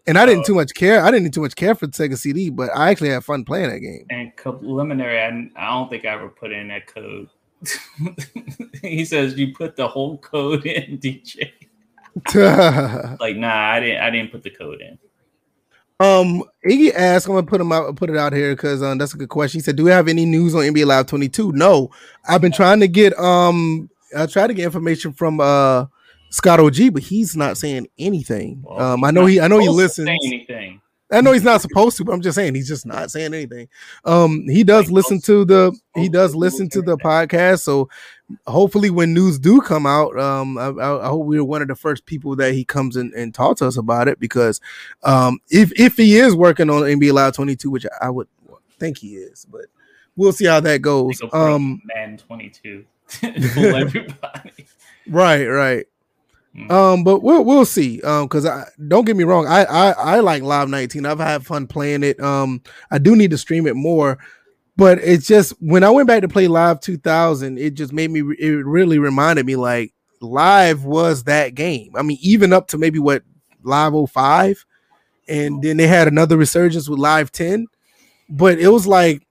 and I didn't too much care. I didn't too much care for the Sega CD, but I actually had fun playing that game. and preliminary, I, I don't think I ever put in that code. he says you put the whole code in, DJ. Like, nah, I didn't. I didn't put the code in. Um, Iggy asked, I'm gonna put him out, put it out here because um, that's a good question. He said, "Do we have any news on NBA Live 22?" No, I've been trying to get um, I tried to get information from uh Scott OG, but he's not saying anything. Well, um, I know he, I know he listens. anything. I know he's not supposed to, but I'm just saying he's just not saying anything. Um, he does listen to the he does listen to the podcast. So hopefully, when news do come out, um, I, I, hope we're one of the first people that he comes in and talks to us about it because, um, if if he is working on NBA Live 22, which I would think he is, but we'll see how that goes. Um, Madden 22. Fool everybody. right, right. Mm. Um, but we'll we'll see. Um, because I don't get me wrong, I, I I like Live 19. I've had fun playing it. Um, I do need to stream it more, but it's just when I went back to play Live 2000, it just made me. It really reminded me like Live was that game. I mean, even up to maybe what Live 05, and then they had another resurgence with Live 10, but it was like.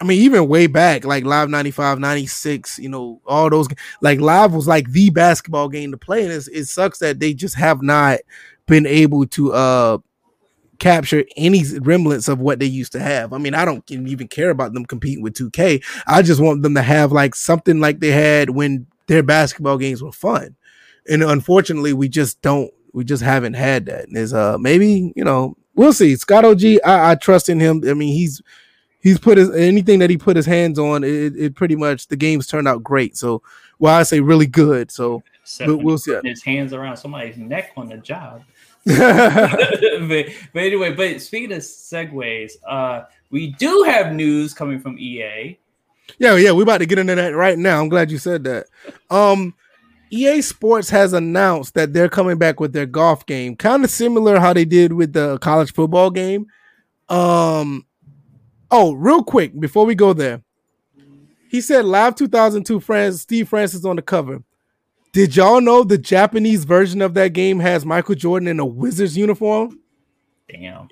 I mean, even way back, like Live 95, 96, you know, all those like live was like the basketball game to play. And it sucks that they just have not been able to uh capture any remnants of what they used to have. I mean i don't even care about them competing with 2k i just want them to have like something like they had when their basketball games were fun. And unfortunately we just don't we just haven't had that. And is uh maybe you know we'll see. Scott og I, I trust in him. I mean he's he's put his anything that he put his hands on it, it pretty much the games turned out great so well i say really good so But we'll see. his hands around somebody's neck on the job. but, but anyway, but speaking of segues, uh, we do have news coming from EA. yeah yeah we're about to get into that right now i'm glad you said that um ea sports has announced that they're coming back with their golf game kind of similar how they did with the college football game um oh real quick before we go there he said live 2002 france steve francis on the cover did y'all know the japanese version of that game has michael jordan in a wizards uniform Damn.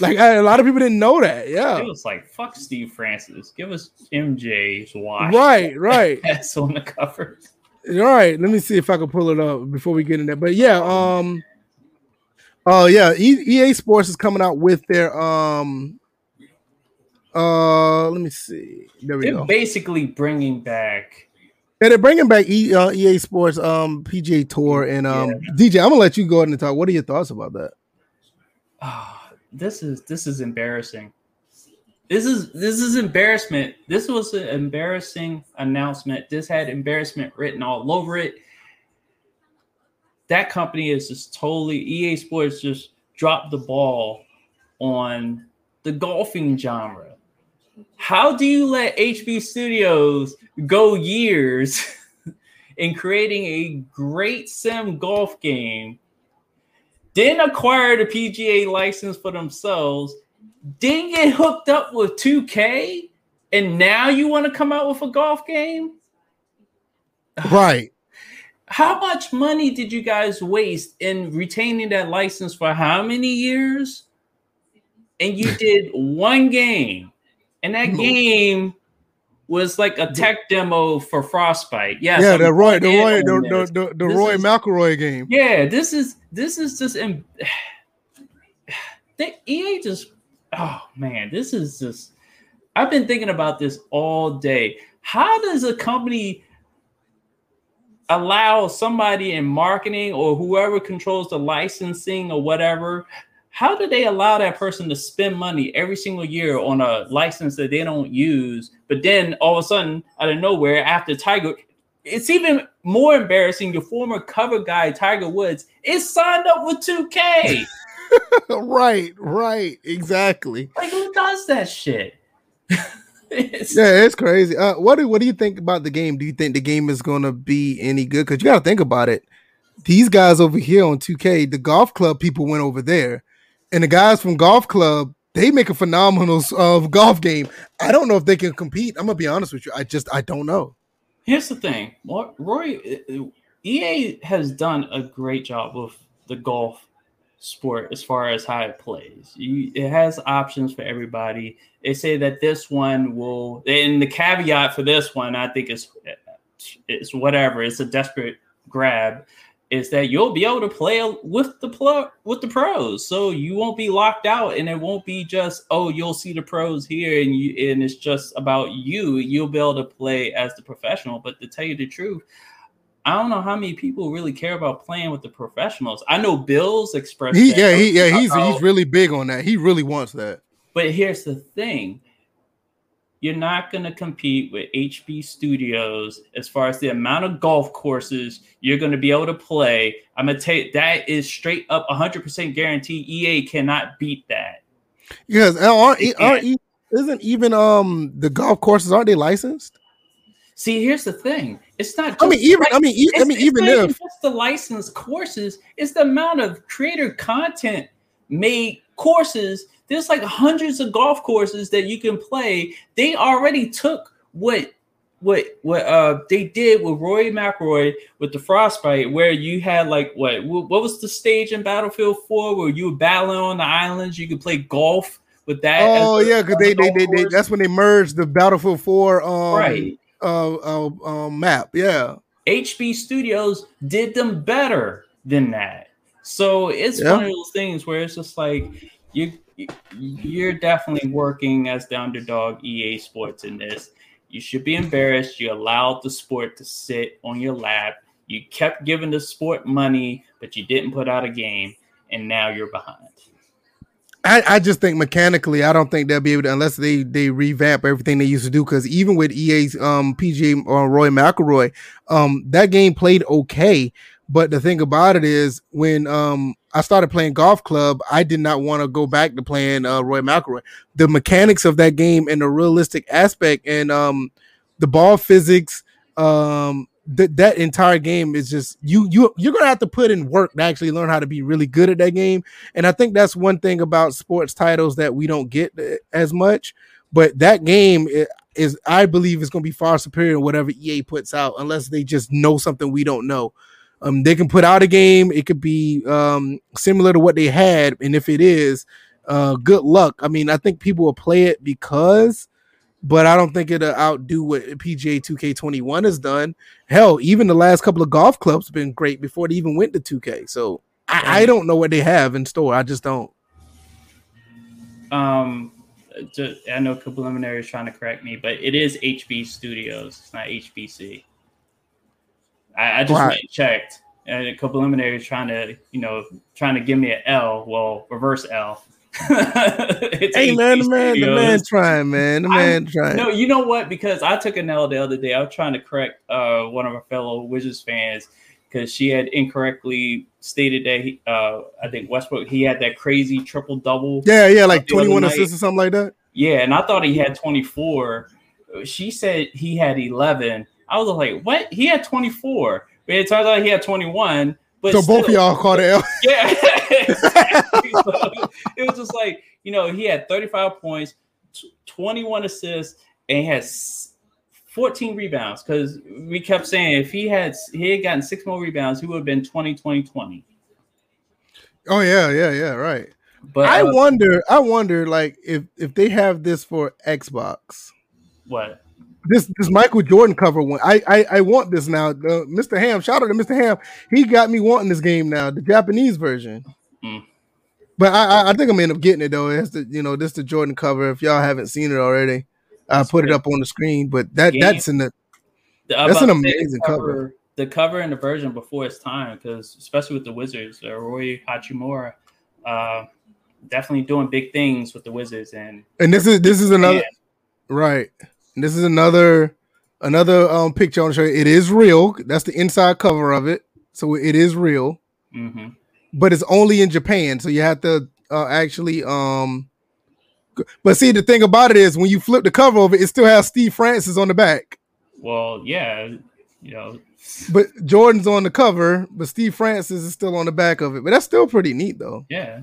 like I, a lot of people didn't know that yeah It was like, fuck Steve Francis. Give us MJ's watch. right right That's on the cover. All right, let me see if I can pull it up before we get in there. But yeah, um, oh yeah, E- EA Sports is coming out with their um, uh, let me see. There we They're go. basically bringing back. Yeah, they're bringing back e, uh, EA Sports um PGA Tour and um DJ. I'm gonna let you go ahead and talk. What are your thoughts about that? ah, this is this is embarrassing. This is this is embarrassment. This was an embarrassing announcement. This had embarrassment written all over it. That company is just totally EA Sports just dropped the ball on the golfing genre. How do you let HB Studios go years in creating a great sim golf game didn't acquire the PGA license for themselves, didn't get hooked up with 2K, and now you want to come out with a golf game? Right. how much money did you guys waste in retaining that license for how many years? And you did one game, and that game was like a tech demo for Frostbite. Yes, yeah, I'm the Roy, the Roy, the, the, the, the Roy is- McElroy game. Yeah, this is this is just em- they, EA just oh man, this is just I've been thinking about this all day. How does a company allow somebody in marketing or whoever controls the licensing or whatever? How do they allow that person to spend money every single year on a license that they don't use? But then all of a sudden, out of nowhere, after Tiger, it's even more embarrassing. Your former cover guy, Tiger Woods, is signed up with 2K. right, right, exactly. like, who does that shit? It's- Yeah, it's crazy. Uh, what do what do you think about the game? Do you think the game is gonna be any good? Because you got to think about it. These guys over here on 2K, the golf club people went over there, and the guys from golf club they make a phenomenal uh, golf game. I don't know if they can compete. I'm gonna be honest with you. I just I don't know. Here's the thing, Roy, uh, EA has done a great job with the golf sport as far as how it plays. You, it has options for everybody. They say that this one will, and the caveat for this one, I think is, is whatever. It's a desperate grab. Is that you'll be able to play with the pro with the pros, so you won't be locked out, and it won't be just oh you'll see the pros here, and you and it's just about you. You'll be able to play as the professional. But to tell you the truth, I don't know how many people really care about playing with the professionals. I know Bills expressed. He that yeah he yeah he's about- he's really big on that. He really wants that. But here's the thing you're not going to compete with HB Studios as far as the amount of golf courses you're going to be able to play. I'm going to take that is straight up 100% guarantee. EA cannot beat that. Because aren't, aren't isn't even um the golf courses aren't they licensed? See, here's the thing. It's not. I mean even I mean e- I mean it's even if just the licensed courses, it's the amount of creator content made courses. There's like hundreds of golf courses that you can play. They already took what what what uh they did with Roy McRoy with the Frostbite, where you had like what what was the stage in Battlefield 4 where you were battling on the islands, you could play golf with that. oh yeah because they, they, they, they that's when they merged the Battlefield 4 um right. uh, uh um map yeah HB Studios did them better than that. So it's Yeah. one of those things where it's just like you you're definitely working as the underdog EA Sports in this. You should be embarrassed. You allowed the sport to sit on your lap. You kept giving the sport money, but you didn't put out a game, and now you're behind. I, I just think mechanically, I don't think they'll be able to unless they they revamp everything they used to do. Because even with EA's um PGA or Roy McElroy, um that game played okay. But the thing about it is, when um I started playing golf club, I did not want to go back to playing uh, Roy McElroy. The mechanics of that game and the realistic aspect and um the ball physics, um that that entire game is just you you you're gonna have to put in work to actually learn how to be really good at that game. And I think that's one thing about sports titles that we don't get uh, as much. But that game i- is, I believe, is going to be far superior to whatever EA puts out, unless they just know something we don't know. Um, they can put out a game; it could be um, similar to what they had, and if it is, uh, good luck. I mean, I think people will play it because, but I don't think it'll outdo what PGA 2K21 has done. Hell, even the last couple of golf clubs have been great before they even went to 2K. So I, I don't know what they have in store. I just don't. Um, I know Preliminary is trying to correct me, but it is HB Studios. It's not HBC. I, I just Right. went and checked, and a Preliminary is trying to, you know, trying to give me an L. Well, reverse L. It's Hey man, the man, the man trying, man, the I- man trying. No, you know what? Because I took an L the other day. I was trying to correct uh, one of our fellow Wizards fans because she had incorrectly stated that he, uh, I think Westbrook he had that crazy triple double. yeah, yeah, like 21 assists or something like that. Yeah, and I thought he had 24. She said he had 11. I was like, what? He had 24. But it turns out he had 21. But So both of y'all caught it yeah. So it was just like, you know, he had 35 points, 21 assists, and he has 14 rebounds because we kept saying if he had he had gotten six more rebounds, he would have been 20, 20, 20. Oh yeah, yeah, yeah, right. But I uh, wonder, I wonder, like if if they have this for Xbox, what? This this Michael Jordan cover one. I I, I want this now. Uh, Mr. Ham, shout out to Mr. Ham. He got me wanting this game now, the Japanese version. Mm. But I, I I think I'm gonna end up getting it though. It's the you know, this the Jordan cover. If y'all haven't seen it already, I put it up on the screen. But that Game- that's in the The- That's an amazing cover. The cover and the version before its time, because especially with the Wizards, uh, Roy Hachimura, uh, definitely doing big things with the Wizards, and and this is this is another Yeah. right. And this is another another um picture I want to show you. It is real. That's the inside cover of it. So it is real. mhm. but it's only in Japan, so you have to uh, actually um. But see, the thing about it is, when you flip the cover over, it still has Steve Francis on the back, well, yeah, you know, but Jordan's on the cover, but Steve Francis is still on the back of it. But that's still pretty neat, though. yeah.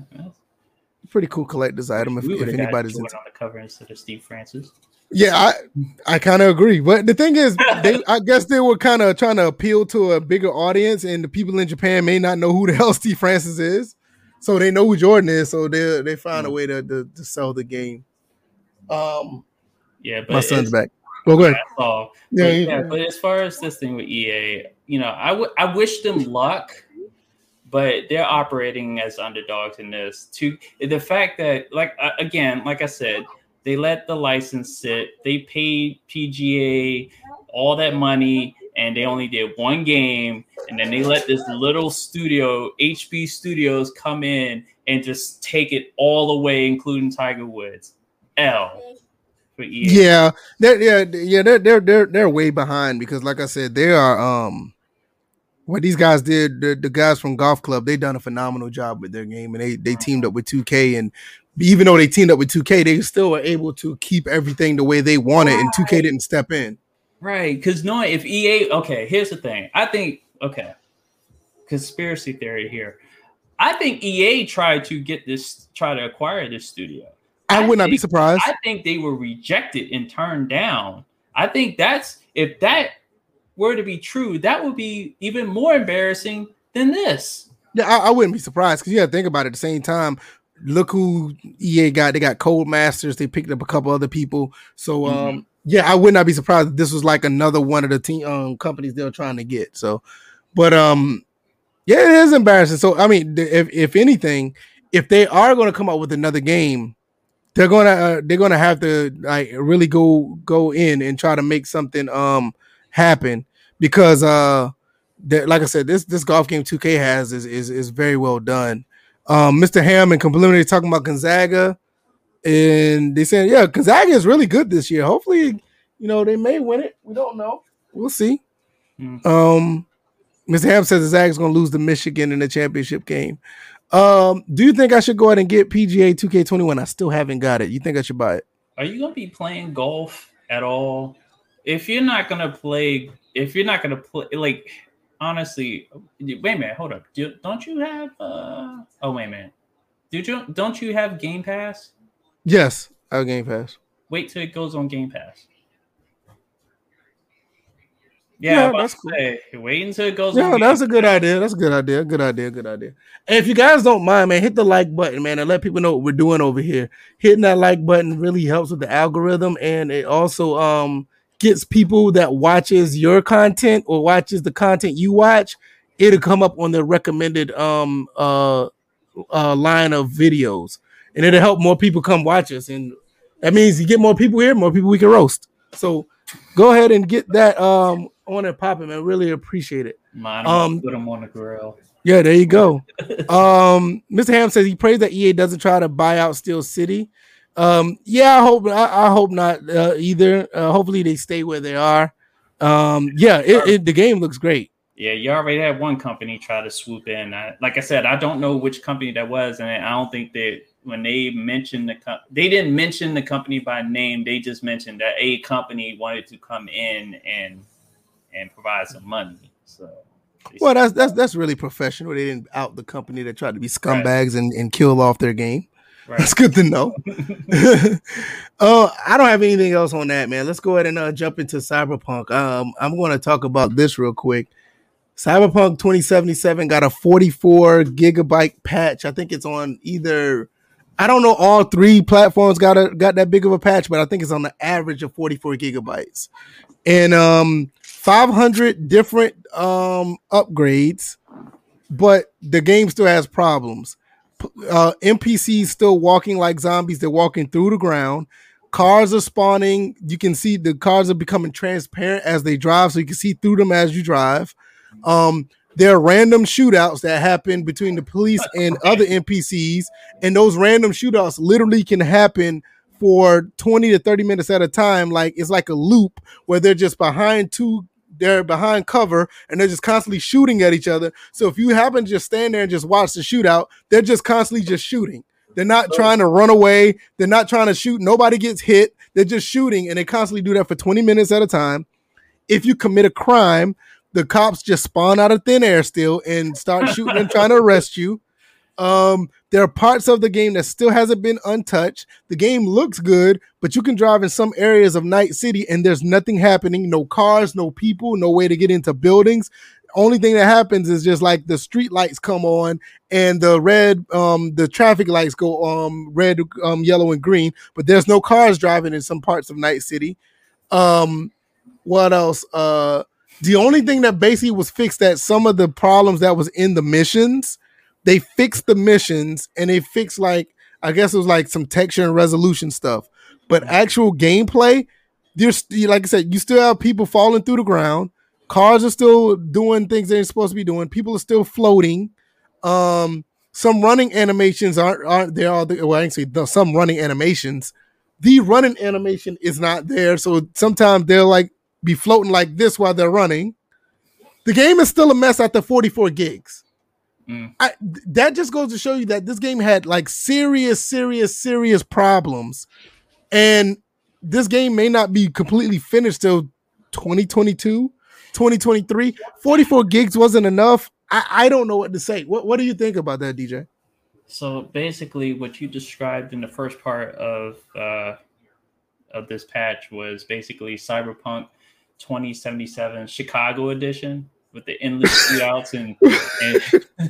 Pretty cool collector's item if, if anybody's into. on the cover instead of Steve Francis. Yeah, I I kind of agree, but the thing is, they I guess they were kind of trying to appeal to a bigger audience, and the people in Japan may not know who the hell Steve Francis is, so they know who Jordan is, so they they found a way to, to to sell the game. Um, Yeah, but my son's back. Go ahead. Yeah, but, yeah. yeah, but as far as this thing with EA, you know, I would I wish them luck, but they're operating as underdogs in this. To the fact that, like uh, again, like I said, they let the license sit. They paid PGA all that money, and they only did one game, and then they let this little studio, HB Studios, come in and just take it all away, including Tiger Woods. L for EA. Yeah, they're yeah yeah they're they're they're they're way behind because like I said, they are um what these guys did, the, the guys from Golf Club, they done a phenomenal job with their game and they they teamed up with 2K and even though they teamed up with 2K, they still were able to keep everything the way they wanted and 2K didn't step in. Right, because knowing if EA, okay, here's the thing. I think, okay, conspiracy theory here. I think EA tried to get this, try to acquire this studio. I, I would not be surprised. I think they were rejected and turned down. I think that's if that were to be true, that would be even more embarrassing than this. Yeah, I, I wouldn't be surprised because you got to think about it. At the same time, look who EA got. They got Codemasters. They picked up a couple other people. So, um, yeah, I would not be surprised if this was like another one of the team um, companies they were trying to get. So, but um, yeah, it is embarrassing. So, I mean, if if anything, if they are going to come up with another game, they're gonna uh, they're gonna have to like really go go in and try to make something um happen because uh that like I said, this this golf game 2K has is is, is very well done. Um, Mr. Ham and complimentary talking about Gonzaga, and they said, yeah, Gonzaga is really good this year. Hopefully, you know they may win it. We don't know. We'll see. Hmm. Um, Mr. Ham says the Zags going to lose to Michigan in the championship game. Um, do you think I should go ahead and get PGA 2K21? I still haven't got it. You think I should buy it? Are you gonna be playing golf at all? If you're not gonna play, if you're not gonna play, like honestly, wait a minute, hold up. Do, don't you have? uh Oh wait a minute. Do you don't you have Game Pass? Yes, I have Game Pass. Wait till it goes on Game Pass. Yeah, Yeah, that's cool. say, wait until it goes. Yeah, on Game that's a good idea. That's a good idea. Good idea. Good idea. And if you guys don't mind, man, hit the like button, man, and let people know what we're doing over here. Hitting that like button really helps with the algorithm, and it also um gets people that watches your content or watches the content you watch. It'll come up on the recommended um uh uh line of videos, and it'll help more people come watch us. And that means you get more people here, more people we can roast. So go ahead and get that um on and popping, man. Really appreciate it. Mine, Um, put them on the grill. Yeah, there you go. um, Mr. Ham says he prays that EA doesn't try to buy out Steel City. Um, yeah, I hope I, I hope not uh, either. Uh, hopefully they stay where they are. Um, yeah, it, it, the game looks great. Yeah, you already had one company try to swoop in. I, like I said, I don't know which company that was, and I don't think that when they mentioned the co- they didn't mention the company by name. They just mentioned that a company wanted to come in and and provide some money. So, Well, that's that's that's really professional. They didn't out the company that tried to be scumbags and, and kill off their game. Right. That's good to know. uh, I don't have anything else on that, man. Let's go ahead and uh, jump into Cyberpunk. Um, I'm going to talk about this real quick. Cyberpunk 2077 got a 44 gigabyte patch. I think it's on either. I don't know all three platforms got a got that big of a patch, but I think it's on the average of 44 gigabytes, and um, 500 different um upgrades. But the game still has problems uh, NPCs still walking like zombies. They're walking through the ground. Cars are spawning. You can see the cars are becoming transparent as they drive, so you can see through them as you drive. Um, there are random shootouts that happen between the police and other NPCs, and those random shootouts literally can happen for 20 to 30 minutes at a time. Like it's like a loop where they're just behind two they're behind cover and they're just constantly shooting at each other. So if you happen to just stand there and just watch the shootout, they're just constantly just shooting. They're not trying to run away. They're not trying to shoot. Nobody gets hit. They're just shooting and they constantly do that for 20 minutes at a time. If you commit a crime, the cops just spawn out of thin air still and start shooting and trying to arrest you. Um, there are parts of the game that still hasn't been untouched. The game looks good, but you can drive in some areas of Night City and there's nothing happening. No cars, no people, no way to get into buildings. Only thing that happens is just like the street lights come on and the red, um, the traffic lights go um red, um, yellow, and green, but there's no cars driving in some parts of Night City. Um, what else? Uh, the only thing that basically was fixed that some of the problems that was in the missions they fixed the missions and they fixed like I guess it was like some texture and resolution stuff. But actual gameplay, there's like I said, you still have people falling through the ground. Cars are still doing things they're supposed to be doing. People are still floating. Um, some running animations aren't aren't there. All the, well, I can say the, some running animations. The running animation is not there, so sometimes they'll like be floating like this while they're running. The game is still a mess after 44 gigs. Mm. I, that just goes to show you that this game had like serious, serious, serious problems, and this game may not be completely finished till 2022, 2023. 44 gigs wasn't enough. I, I don't know what to say. What What do you think about that, DJ? So basically, what you described in the first part of uh, of this patch was basically Cyberpunk 2077 Chicago edition with the endless shootouts and,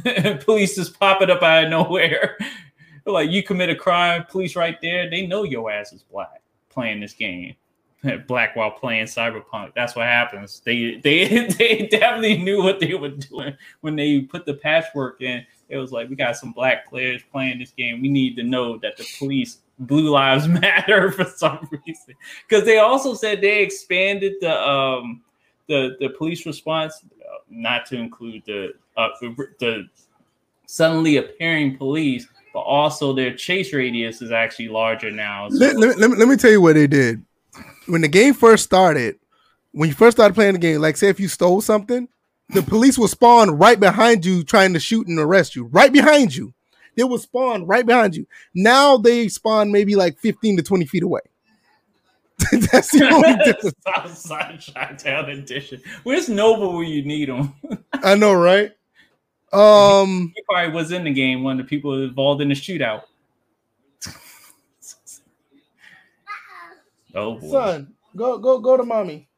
and police just popping up out of nowhere. like you commit a crime, police right there, they know your ass is black playing this game. Black while playing Cyberpunk. That's what happens. They they they definitely knew what they were doing when they put the patchwork in. It was like we got some black players playing this game. We need to know that the police blue lives matter for some reason. Because they also said they expanded the um the the police response, not to include the uh, the suddenly appearing police, but also their chase radius is actually larger now. So. Let, let, let, me, let me tell you what they did. When the game first started, when you first started playing the game, like say if you stole something, the police will spawn right behind you trying to shoot and arrest you. Right behind you. They will spawn right behind you. Now they spawn maybe like 15 to 20 feet away. That's the only difference. Southside Chi-Town edition. Where's Noble when you need him? I know, right? Um, he probably was in the game One of the people involved in the shootout. oh boy. son, go go go to mommy.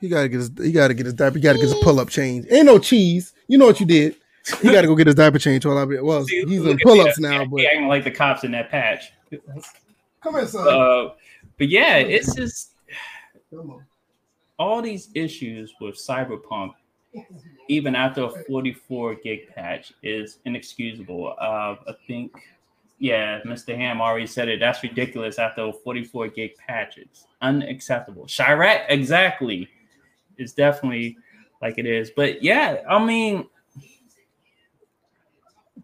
He gotta get his he gotta get his diaper. He gotta get his pull up change. Ain't no cheese. You know what you did. He gotta go get his diaper change. While I be, well, he's in pull ups now. But He acting like the cops in that patch. come here, son. Uh, but yeah, it's just all these issues with Cyberpunk, even after a 44 gig patch, is inexcusable. Uh, I think, yeah, Mr. Ham already said it. That's ridiculous after a 44 gig patch. It's unacceptable. Chiraq, exactly, is definitely like it is. But yeah, I mean,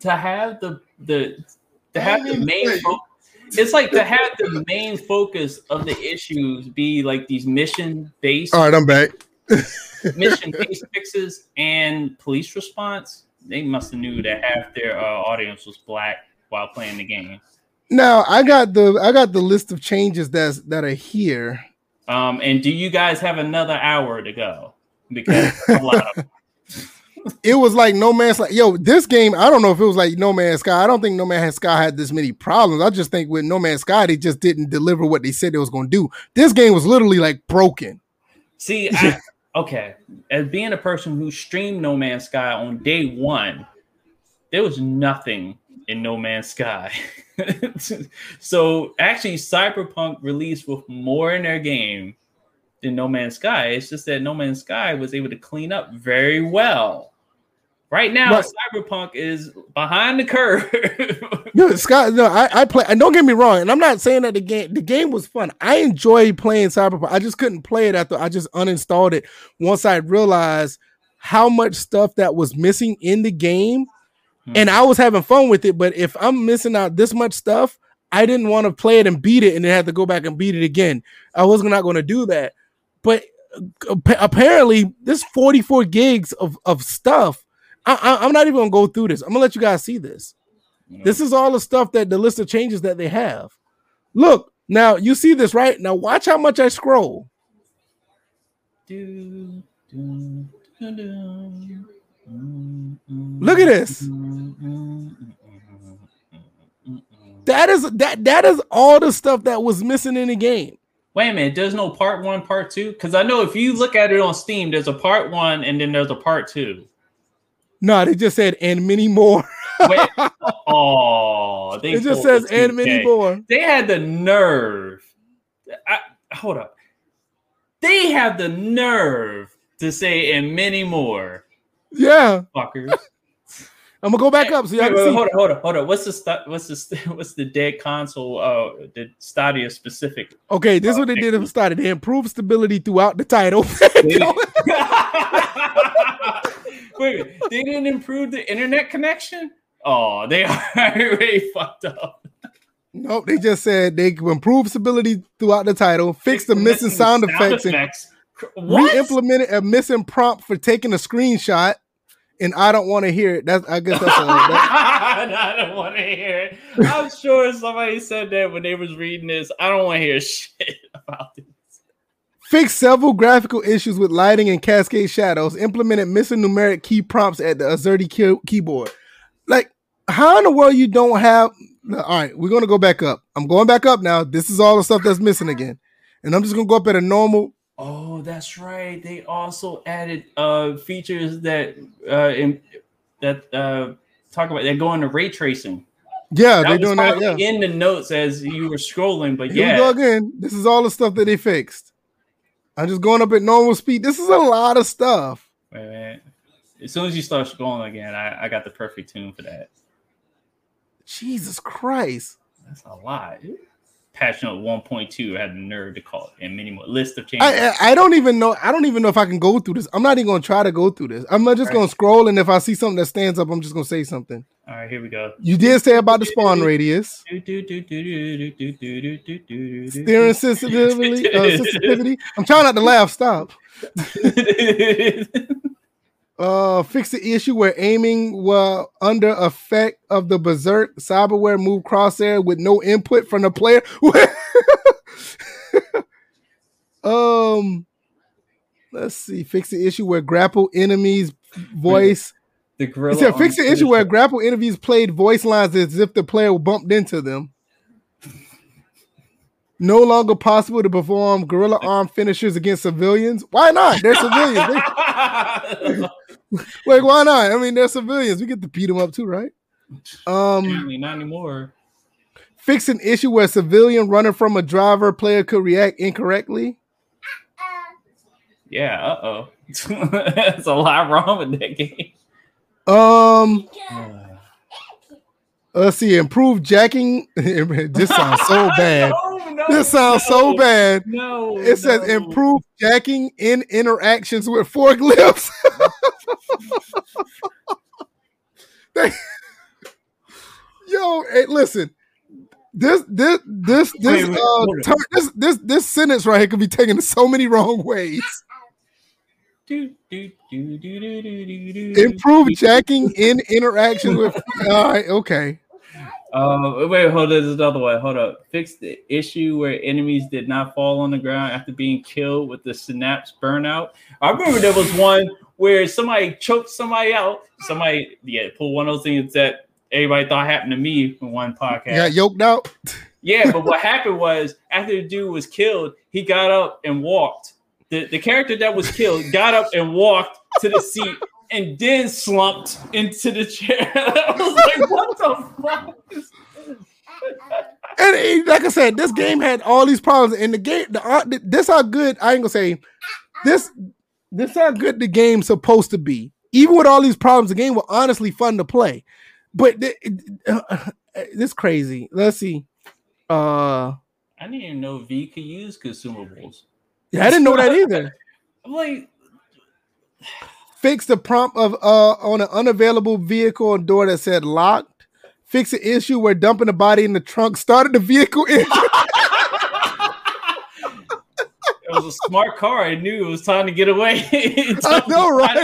to have the the to have the main it's like to have the main focus of the issues be like these mission based All right, I'm back. mission based fixes and police response. They must have knew that half their uh, audience was black while playing the game. Now I got the I got the list of changes that's that are here. Um, and do you guys have another hour to go? Because a lot of it was like No Man's Sky. Yo, this game, I don't know if it was like No Man's Sky. I don't think No Man's Sky had this many problems. I just think with No Man's Sky, they just didn't deliver what they said it was going to do. This game was literally like broken. See, I, okay, as being a person who streamed No Man's Sky on day one, there was nothing in No Man's Sky. so actually, Cyberpunk released with more in their game than No Man's Sky. It's just that No Man's Sky was able to clean up very well. Right now, Right. Cyberpunk is behind the curve. No, Scott, no, I, I play. And don't get me wrong, and I'm not saying that the game, the game was fun. I enjoyed playing Cyberpunk. I just couldn't play it after I just uninstalled it once I realized how much stuff that was missing in the game, Hmm. and I was having fun with it. But if I'm missing out this much stuff, I didn't want to play it and beat it, and then have to go back and beat it again. I was not going to do that. But uh, apparently, this 44 gigs of of stuff. I, I, I'm not even gonna go through this. I'm gonna let you guys see this. This is all the stuff that the list of changes that they have. Look, now you see this right now. Watch how much I scroll. Do, do, do, Look at this. That is that that is all the stuff that was missing in the game. Wait a minute, there's no part one, part two? Because I know if you look at it on Steam, there's a part one and then there's a part two. No, they just said and many more. Wait, oh, It just says and many more. They had the nerve. I, hold up. They have the nerve to say and many more, Yeah, fuckers. I'm gonna go back up so y'all Wait, can wait, see. hold on, hold on, hold on. What's the stu- what's the st- what's the dead console? Uh, the Stadia specific. Okay, this is what they did the start. They improved stability throughout the title. Wait, they didn't improve the internet connection. Oh, they are already fucked up. nope, they just said they improved stability throughout the title, fixed the missing sound effects, and What? re-implemented a missing prompt for taking a screenshot. And I don't want to hear it. That's I guess that's a, that, I don't want to hear it. I'm sure somebody said that when they was reading this. I don't want to hear shit about this. Fixed several graphical issues with lighting and cascade shadows. Implemented missing numeric key prompts at the Azerty key- keyboard. Like, how in the world you don't have? All right, we're gonna go back up. I'm going back up now. This is all the stuff that's missing again, and I'm just gonna go up at a normal. Oh, that's right. They also added uh features that uh in, that uh talk about that go into ray tracing. Yeah, That they're doing that. Yeah. in the notes as you were scrolling, but Here yeah. we go again. This is all the stuff that they fixed. I'm just going up at normal speed. This is a lot of stuff. Wait, wait. As soon as you start scrolling again, I, I got the perfect tune for that. Jesus Christ. That's a lot. Passionate 1.2 had the nerve to call it, and many more list of changes. I, I, I, don't even know. I don't even know if I can go through this. I'm not even gonna try to go through this. I'm not just right. gonna scroll, and if I see something that stands up, I'm just gonna say something. All right, here we go. You did say about the spawn radius. Steering sensitivity. Uh, sensitivity. I'm trying not to laugh. Stop. Uh, fix the issue where aiming while under effect of the berserk cyberware move crosshair with no input from the player. um, let's see. Fix the issue where grapple enemies voice. the It gorilla. said fix the issue where grapple enemies played voice lines as if the player bumped into them. No longer possible to perform gorilla arm finishers against civilians. Why not? They're civilians. Like, why not? I mean, they're civilians. We get to beat them up too, right? Um, Apparently not anymore. fix an issue where a civilian running from a driver player could react incorrectly. Yeah, uh oh. There's a lot wrong with that game. Um, let's see. Improve jacking. this sounds so bad. No, no, This sounds so bad. No. It says no. improve jacking in interactions with forklifts. They- Yo, hey, listen. This this this this Wait, wait, uh this this this sentence right here could be taken so many wrong ways. Do, do, do. Improve jacking in interactions with. All right, okay. Uh, wait, hold on. There's another one. Hold up. Fix the issue where enemies did not fall on the ground after being killed with the synapse burnout. I remember there was one where somebody choked somebody out. Somebody, yeah, pull one of those things that everybody thought happened to me in one podcast. Yeah, yoked out. Yeah, but what happened was after the dude was killed, he got up and walked. The, the character that was killed got up and walked to the seat and then slumped into the chair. I was like, what the fuck? is this? And it- like I said, this game had all these problems. And the game, the uh, this how good I ain't gonna say this. This how good the game's supposed to be. Even with all these problems, the game was honestly fun to play. But th- it- uh, this crazy. Let's see. Uh, I didn't even know V could use consumables. yeah, I didn't know that either. I'm like, Fix the prompt of uh on an unavailable vehicle and door that said locked. Fix the issue where dumping the body in the trunk started the vehicle engine. it was a smart car. I knew it was time to get away. I know, right?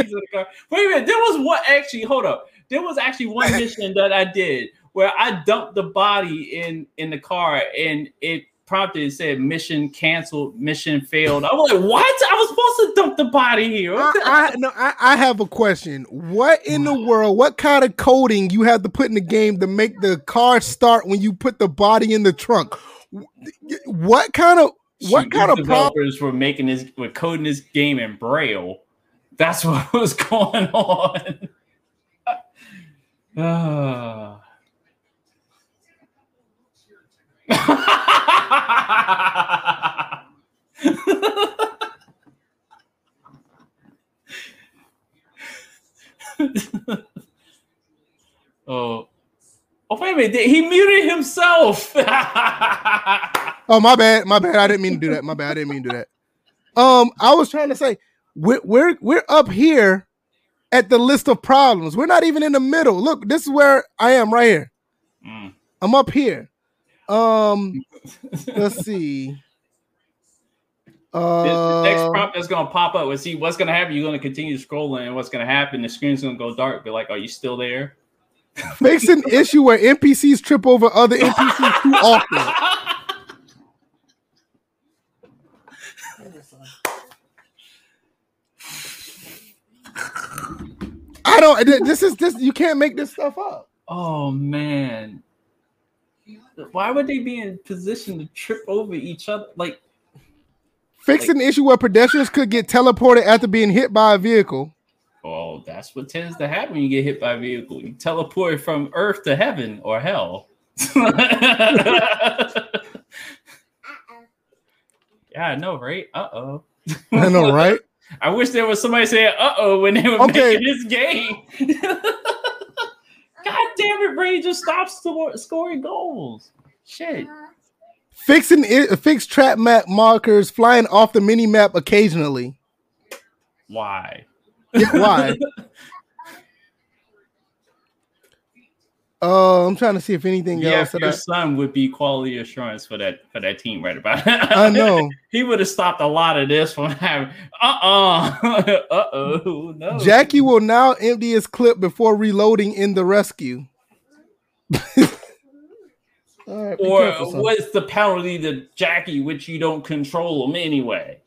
Wait a minute. There was what actually, hold up. There was actually one mission that I did where I dumped the body in in the car and it prompted it said mission canceled, mission failed. I was like, what? I was supposed to dump the body here. I, I, no, I, I have a question. What in the world? What kind of coding you have to put in the game to make the car start when you put the body in the trunk? What kind of what Shoot, kind of problem? developers were making this were coding this game in braille. That's what was going on. Ah. oh. Oh, wait a minute. He muted himself. Oh my bad, my bad. I didn't mean to do that. My bad. I didn't mean to do that. Um, I was trying to say we're we're we're up here at the list of problems. We're not even in the middle. Look, this is where I am right here. Mm. I'm up here. Um, let's see. The, the next Uh, prompt that's gonna pop up is see what's gonna happen. You're gonna continue scrolling, and what's gonna happen? The screen's gonna go dark. Be like, are you still there? Makes an issue where NPCs trip over other NPCs too often. I don't. This is this. You can't make this stuff up. oh man, why would they be in position to trip over each other? Like, Fix an issue where pedestrians could get teleported after being hit by a vehicle. oh, that's what tends to happen when you get hit by a vehicle. You teleport from Earth to heaven or hell. yeah, I know, right? Uh oh. I know, right? I wish there was somebody saying "uh oh" when they were Okay. making this game. God damn it, Ray just stops scoring goals. Shit. Fixing it. Fix trap map markers flying off the mini map occasionally. Why? Why? Uh, I'm trying to see if anything Yeah, else. if That your I, son would be quality assurance for that for that team right about. I know. he would have stopped a lot of this from having. Uh uh-uh. uh oh no. Jackie will now empty his clip before reloading in the rescue. All right, Or what's the penalty to Jackie, which you don't control him anyway?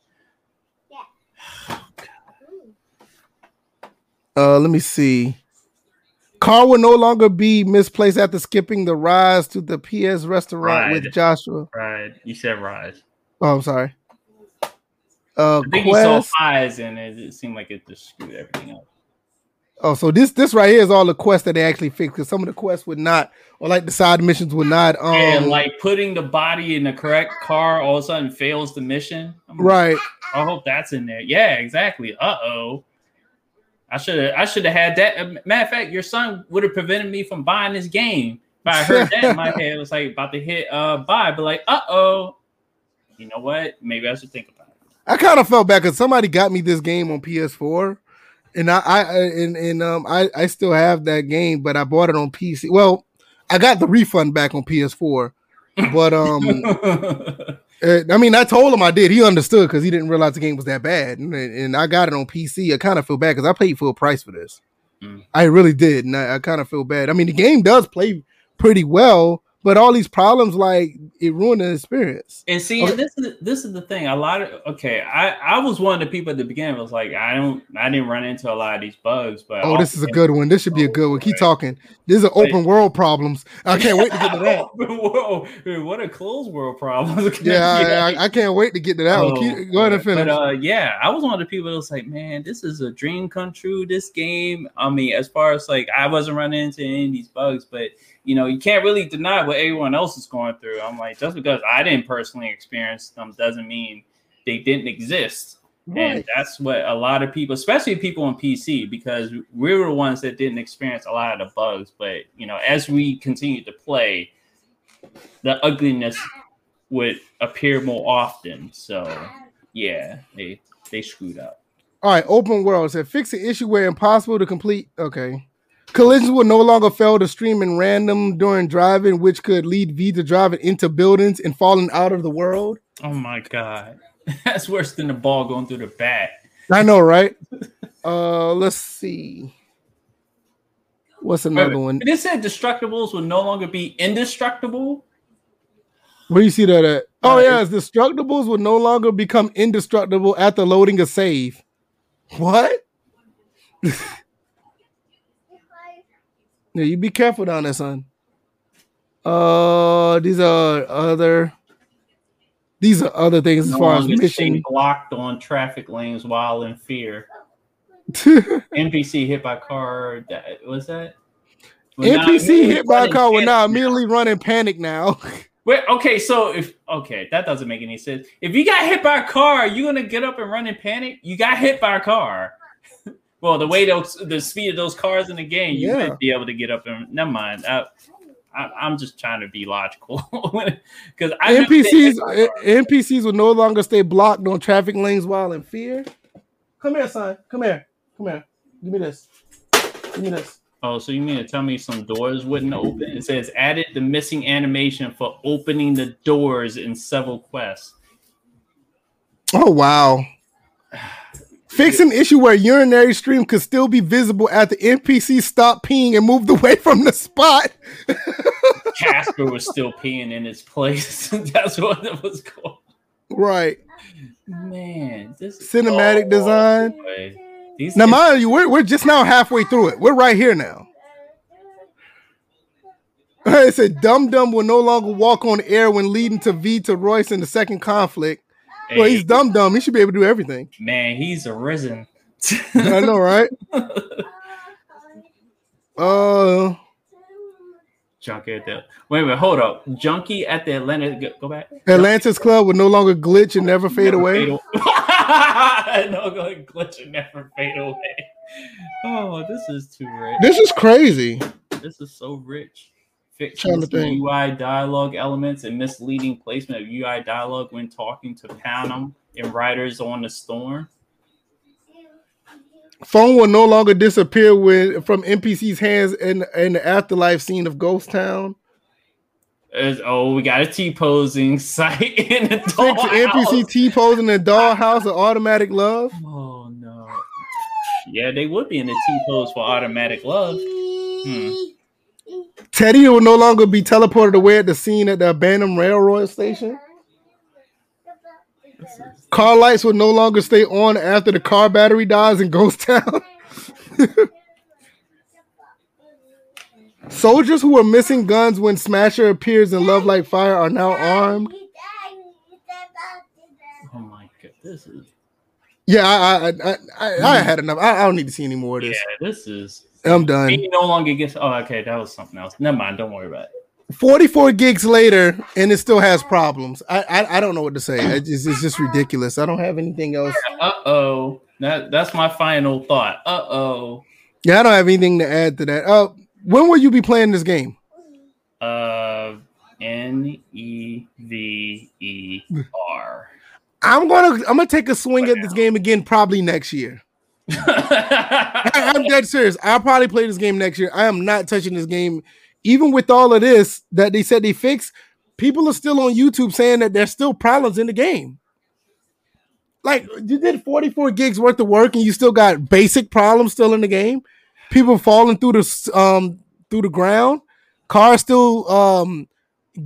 Yeah. Uh, let me see. Car will no longer be misplaced after skipping the rise to the PS restaurant with Joshua. Right. You said rise. Oh, I'm sorry. Uh, I think he saw quest. eyes and it, it seemed like it just screwed everything up. Oh, so this this right here is all the quests that they actually fixed because some of the quests would not, or like the side missions would not. Um, and like putting the body in the correct car all of a sudden fails the mission. I'm like, right. I hope that's in there. Yeah, exactly. Uh oh. I should have. I should have had that. Uh, Matter of fact, your son would have prevented me from buying this game. If I heard that in my head, it was like about to hit uh buy, but like, uh oh. You know what? Maybe I should think about it. I kind of felt bad because somebody got me this game on PS4, and I, I I- and and um I I still have that game, but I bought it on PC. Well, I got the refund back on PS4, but um. Uh, I mean, I told him I did. He understood because he didn't realize the game was that bad, and, and I got it on PC. I kind of feel bad because I paid full price for this. Mm. I really did, and I, I kind of feel bad. I mean, the game does play pretty well, but all these problems like it ruined the experience. And see, Okay. and this is this is the thing. A lot of okay, I I was one of the people at the beginning. I Was like, I don't, I didn't run into a lot of these bugs, but Oh, this is a good one. This should be a good one. Keep talking. These are open world problems. I can't wait to get to that. Whoa, what a closed world problem. Yeah, I, I, I can't wait to get to that one. Oh, Keep, go ahead and finish. But, uh, yeah, I was one of the people that was like, man, this is a dream come true. This game. I mean, as far as like, I wasn't running into any of these bugs, but you know, you can't really deny what everyone else is going through. I'm like, just because I didn't personally experience them doesn't mean they didn't exist. And that's what a lot of people, especially people on PC, because we were the ones that didn't experience a lot of the bugs. But you know, as we continued to play, the ugliness would appear more often. So yeah, they they screwed up. All right, open world said fix the issue where impossible to complete. Okay. Collisions will no longer fail to stream in random during driving, which could lead V to driving into buildings and falling out of the world. Oh my god, that's worse than the ball going through the bat. I know, right? Uh, let's see. What's another one? But it said destructibles will no longer be indestructible. Where do you see that at? Oh Uh, yeah, it's destructibles will no longer become indestructible after loading a save. What? yeah, you be careful down there, son. Uh, these are other. These are other things as No far as mission. blocked on traffic lanes while in fear. NPC hit by car. That was that. Well, NPC hit by a car will now immediately run in panic now. Wait, okay, so if okay, that doesn't make any sense. If you got hit by a car, are you gonna get up and run in panic? You got hit by a car. Well, the way those the speed of those cars in the game, you Yeah. would be able to get up and never mind. I, I, I'm just trying to be logical because I never been hit NPCs by a car. NPCs will no longer stay blocked on traffic lanes while in fear. Come here, son. Come here. Come here. Give me this. Give me this. Oh, so you mean to tell me some doors wouldn't open? It says added the missing animation for opening the doors in several quests. Oh wow. Fix an issue where urinary stream could still be visible after NPC stopped peeing and moved away from the spot. Casper was still peeing in his place. That's what it was called. Right. Man, this Cinematic design. These Now, mind you, we're, we're just now halfway through it. We're right here now. It said Dum Dum will no longer walk on air when leading to V to Royce in the second conflict. Well, he's dumb dumb. He should be able to do everything. man, he's arisen. I know, right? Uh, Junkie at the wait, wait, hold up. Junkie at the Atlanta. Go, go back. Atlantis Club will no longer glitch and never fade away. no, go ahead, glitch and never fade away. Oh, this is too rich. This is crazy. This is so rich. Fictions. UI dialogue elements, and misleading placement of UI dialogue when talking to Panam and riders on the storm. Phone will no longer disappear when from NPC's hands in in the afterlife scene of Ghost Town. Oh, we got a T posing site in the dollhouse. NPC T posing in the dollhouse of automatic love. Oh no. Yeah, they would be in the T pose for automatic love. Hmm. Teddy will no longer be teleported away at the scene at the abandoned railroad station. Car lights will no longer stay on after the car battery dies in Ghost Town. Soldiers who were missing guns when Smasher appears in Love Like Fire are now armed. Oh my god, this is Yeah, I I I, I, I had enough. I, I don't need to see any more of this. yeah, this. this is. I'm done. He no longer gets. Oh, okay, that was something else. Never mind. Don't worry about it. 44 gigs later, and it still has problems. I I, I don't know what to say. It's just, it's just ridiculous. I don't have anything else. Uh oh. That that's my final thought. Uh oh. Yeah, I don't have anything to add to that. Uh, when will you be playing this game? Uh, N E V E R. I'm gonna I'm gonna take a swing at this game again probably next year. I, I'm dead serious. I'll probably play this game next year. I am not touching this game, even with all of this that they said they fixed. People are still on YouTube saying that there's still problems in the game. Like you did 44 gigs worth of work and you still got basic problems still in the game. People falling through the um through the ground. Cars still um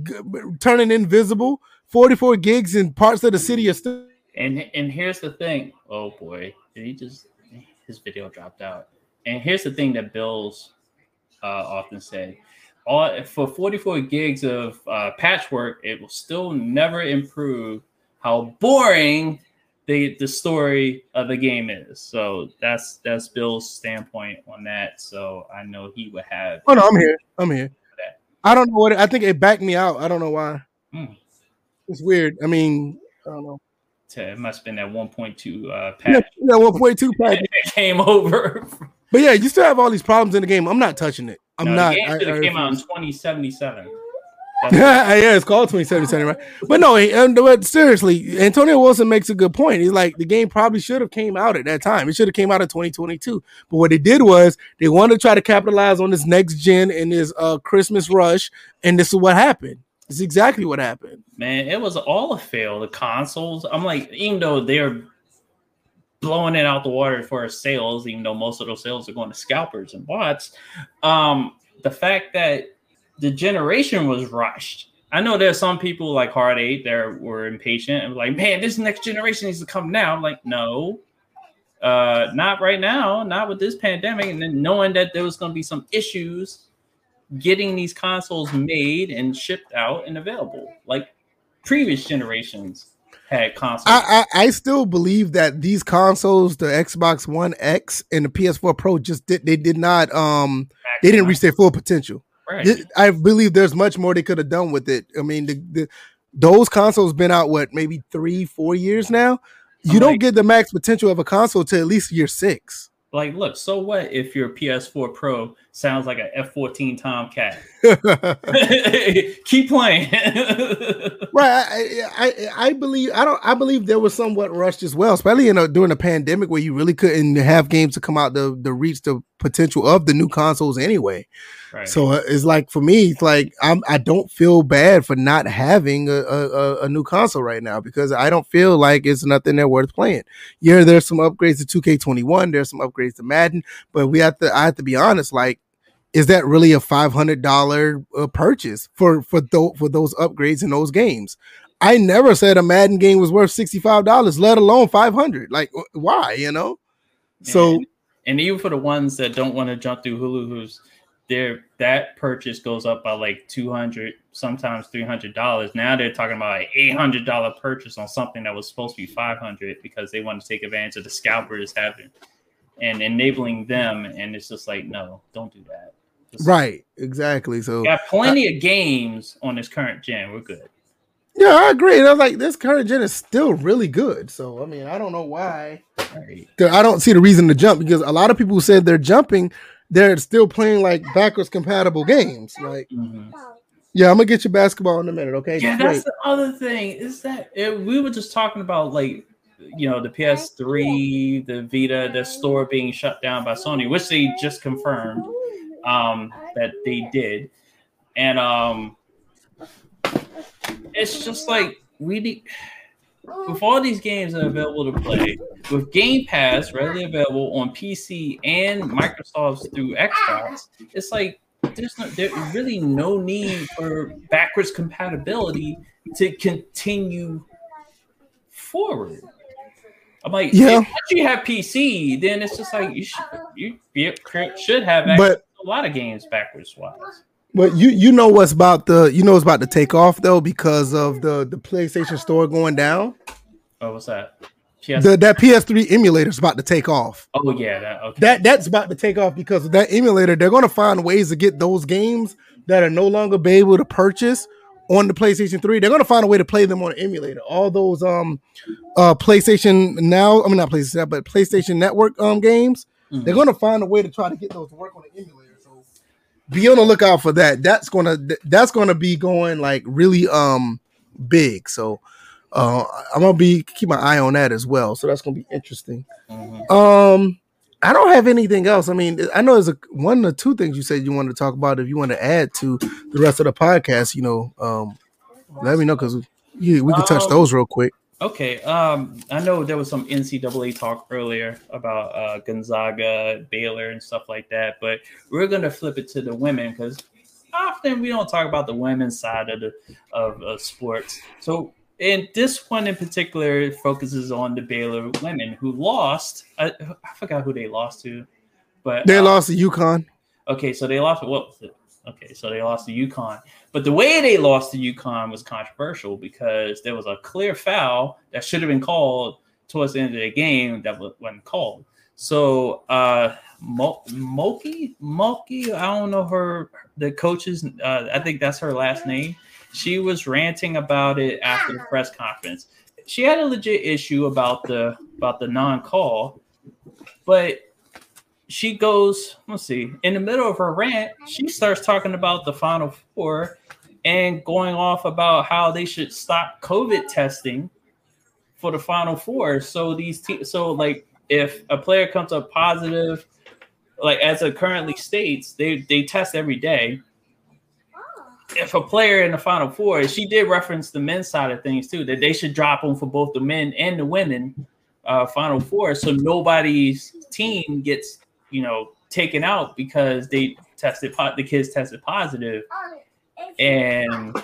g- turning invisible. 44 gigs in parts of the city are still. And and here's the thing. Oh boy, did he just his video dropped out? And here's the thing that Bills uh, often say: all for 44 gigs of uh, patchwork, it will still never improve how boring the the story of the game is. So that's that's Bill's standpoint on that. So I know he would have. Oh no, I'm here. I'm here. that. I don't know what I think it backed me out. I don't know why. Hmm. It's weird. I mean, I don't know. To, it must have been that 1.2 uh, Yeah, patch yeah 1.2 patch. that came over. But yeah, you still have all these problems in the game. I'm not touching it. I'm No, not. The game I- I came out in 2077. yeah, it's called 2077, right? But no, and- but seriously, Antonio Wilson makes a good point. He's like the game probably should have came out at that time. It should have came out in 2022. But what they did was they wanted to try to capitalize on this next gen and this uh Christmas rush, and this is what happened. It's exactly what happened. Man, it was all a fail. The consoles, I'm like, even though they're blowing it out the water for sales, even though most of those sales are going to scalpers and bots, um, the fact that the generation was rushed. I know there's some people like Hard Eight that were impatient and like, man, this next generation needs to come now. I'm like, no, uh, not right now, not with this pandemic, and then knowing that there was going to be some issues getting these consoles made and shipped out and available, like previous generations had consoles. I, I I still believe that these consoles, the Xbox One X and the PS4 Pro, just did they did not um they didn't reach their full potential. Right. I believe there's much more they could have done with it. I mean, the, the those consoles been out what maybe three, four years now. You I'm don't like- get the max potential of a console to at least year six. Like, look, so what if your PS4 Pro sounds like an F14 Tomcat? Keep playing. Right, I, I I believe I don't I believe there was somewhat rushed as well, especially in a, during the pandemic where you really couldn't have games to come out to, to reach the potential of the new consoles anyway. Right. So uh, it's like for me, it's like I'm I don't feel bad for not having a, a, a- new console right now because I don't feel like it's nothing that worth playing. Yeah, there's some upgrades to 2K21, there's some upgrades to Madden, but we have to I have to be honest, like is that really a five hundred dollar uh, purchase for for for those upgrades in those games? I never said a Madden game was worth sixty five dollars, let alone five hundred. Like why, you know? So and, and even for the ones that don't want to jump through Hulu who's their that purchase goes up by like 200 sometimes 300 dollars now they're talking about an 800 dollar purchase on something that was supposed to be 500 because they want to take advantage of the scalpers having and enabling them and it's just like no don't do that Just- right, exactly. So got plenty uh, of games on this current gen we're good Yeah, I agree. And I was like, this current gen is still really good. So I mean, I don't know why. right I don't see the reason to jump because a lot of people said they're jumping, they're still playing like backwards compatible games. Like, Mhm. yeah, I'm gonna get your basketball in a minute, okay? Yeah, that's the other thing. Is that it, we were just talking about like you know the PS3, the Vita, the store being shut down by Sony, which they just confirmed um, that they did, and um, it's just like we need with all these games that are available to play with Game Pass readily available on PC and Microsoft's through Xbox. It's like there's no there's really no need for backwards compatibility to continue forward. I'm like, Yeah. if once you have PC, then it's just like you should you, should have access But- to a lot of games backwards wise. But you you know what's about the you know what's about to take off though because of the the PlayStation Store going down. Oh, what's that? PS- The that PS3 emulator is about to take off. oh yeah, that okay. That that's about to take off because of that emulator. They're going to find ways to get those games that are no longer be able to purchase on the PlayStation 3. They're going to find a way to play them on an emulator. All those um uh PlayStation now, I mean not PlayStation, but PlayStation Network um games, Mhm. they're going to find a way to try to get those to work on the emulator. Be on the lookout for that. That's going to that's to be going like really um big. So uh I'm going to be keep my eye on that as well. So that's going to be interesting. Mhm. Um, I don't have anything else. I mean, I know there's a one or two things you said you wanted to talk about. If you want to add to the rest of the podcast, you know, um, let me know because yeah, we can touch Um, those real quick. Okay. Um, I know there was some NCAA talk earlier about uh, Gonzaga, Baylor, and stuff like that, but we're gonna flip it to the women because often we don't talk about the women's side of the of, of sports. So, and this one in particular focuses on the Baylor women who lost. I, I forgot who they lost to, but They uh, lost to UConn. Okay, so they lost. What was it? Okay, so they lost to UConn, but the way they lost to UConn was controversial because there was a clear foul that should have been called towards the end of the game that wasn't called. So, uh, Mo- Moki, Moki, I don't know her, the coach's, uh, I think that's her last name. She was ranting about it after the press conference. She had a legit issue about the about the non-call, but she goes, let's see, in the middle of her rant, she starts talking about the Final Four and going off about how they should stop COVID testing for the Final Four. So these, te- so like, if a player comes up positive, like as it currently states, they they test every day. If a player in the Final Four, she did reference the men's side of things too, that they should drop them for both the men and the women uh, Final Four, so nobody's team gets you know taken out because they tested po- the kids tested positive and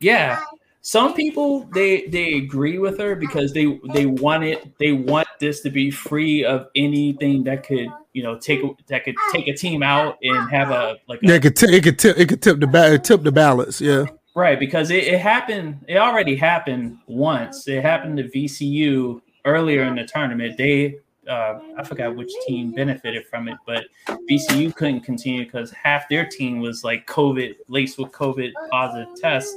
yeah some people they they agree with her because they they want it they want this to be free of anything that could you know take that could take a team out and have a like a, Yeah, it could, t- it could tip it could tip the ba- tip the balance. Yeah. Right, because it, it happened, it already happened once. It happened to VCU earlier in the tournament. They, uh, I forgot which team benefited from it, but VCU couldn't continue because half their team was like COVID, laced with COVID positive tests.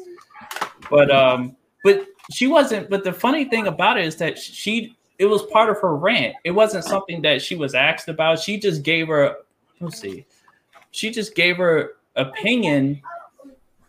But, um, but she wasn't. But the funny thing about it is that she, it was part of her rant. It wasn't something that she was asked about. She just gave her, let's see, she just gave her opinion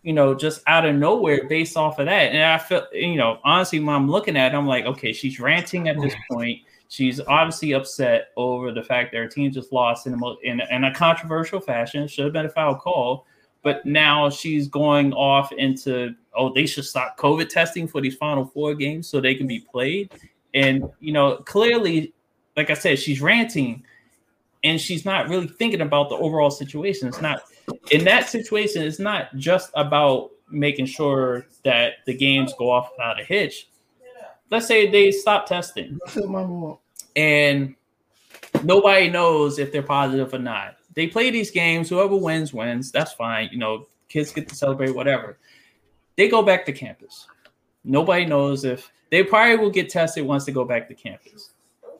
you know, just out of nowhere based off of that. And I feel, you know, honestly, when I'm looking at it, I'm like, okay, she's ranting at this point. She's obviously upset over the fact that her team just lost in a, in, in a controversial fashion. Should have been a foul call. But now she's going off into, oh, they should stop COVID testing for these final four games so they can be played. And, you know, clearly, like I said, she's ranting and she's not really thinking about the overall situation. It's not in that situation, it's not just about making sure that the games go off without a hitch. Let's say they stop testing and nobody knows if they're positive or not. They play these games, whoever wins, wins. That's fine. You know, kids get to celebrate, whatever. They go back to campus. Nobody knows if they probably will get tested once they go back to campus.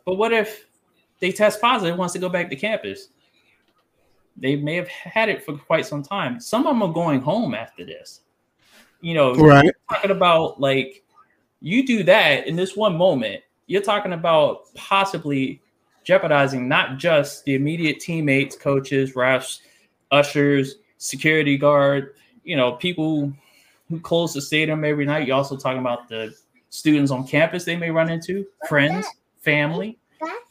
But what if they test positive once they go back to campus? They may have had it for quite some time. Some of them are going home after this. You know, Right. talking about like you do that in this one moment, you're talking about possibly jeopardizing not just the immediate teammates, coaches, refs, ushers, security guard, you know, people who close the stadium every night. You're also talking about the students on campus they may run into, friends, family.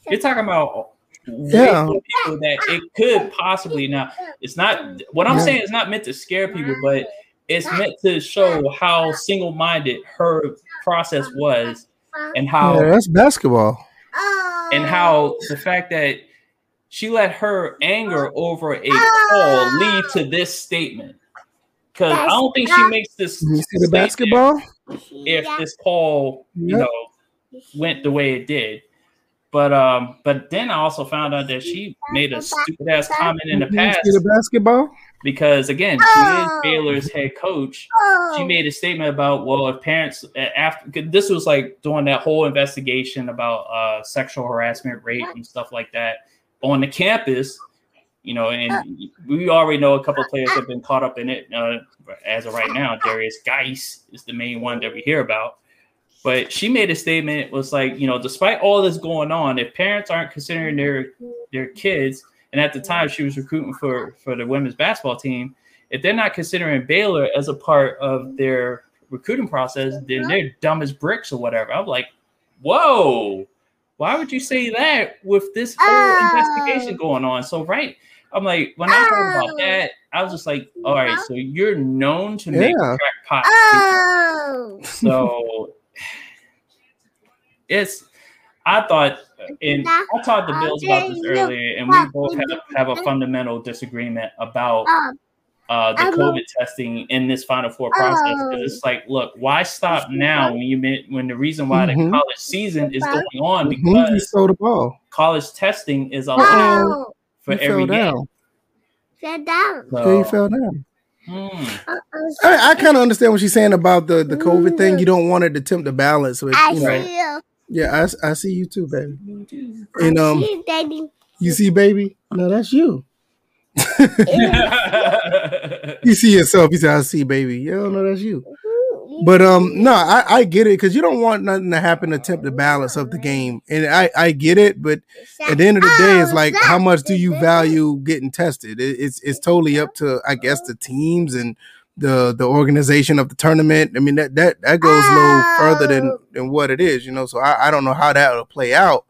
You're talking about Yeah. people that it could possibly now. It's not what I'm Yeah. saying is not meant to scare people, but it's meant to show how single-minded her process was and how Yeah, that's basketball. and how the fact that she let her anger over a call lead to this statement. Because I don't think she makes this You see the basketball? if this call, you Yep. know, went the way it did. But um, but then I also found out that she made a stupid ass comment in the You past see the basketball? Because again, she is Baylor's head coach. She made a statement about well, if parents after this was like doing that whole investigation about uh, sexual harassment, rape, and stuff like that on the campus. You know, and we already know a couple of players have been caught up in it. Uh, as of right now, Darius Geis is the main one that we hear about. But she made a statement was like, you know, despite all this going on, if parents aren't considering their their kids, and at the time she was recruiting for for the women's basketball team, if they're not considering Baylor as a part of their recruiting process, then they're dumb as bricks or whatever. I'm like, whoa, why would you say that with this whole ah. investigation going on? So right, I'm like, when I heard about ah. that, I was just like, all right, so you're known to make Yeah. crackpot. Oh. So it's I thought and I talked to Bills about this earlier, and we both have, have a fundamental disagreement about uh, the COVID testing in this Final Four process. 'Cause Oh. it's like, look, why stop now when you meant- when the reason why Mhm. the college season is going on He because stole the ball. college testing is a lot Oh, for he every fell game. down. fell down. Yeah, he So, fell down. hmm. I, I kind of understand what she's saying about the, the COVID thing. You don't want it to tempt the balance. With, I you know, see you. Yeah, I, I see you too, baby. I And um, see you, Daddy. you see, baby. No, that's you. You see yourself. You say, "I see, baby." Yeah, no, that's you. But um, no, I, I get it because you don't want nothing to happen to tempt the balance of the game, and I I get it. But at the end of the day, it's like how much do you value getting tested? It, it's it's totally up to I guess the teams and the the organization of the tournament. I mean that that that goes a little further than than what it is, you know. So I, I don't know how that will play out.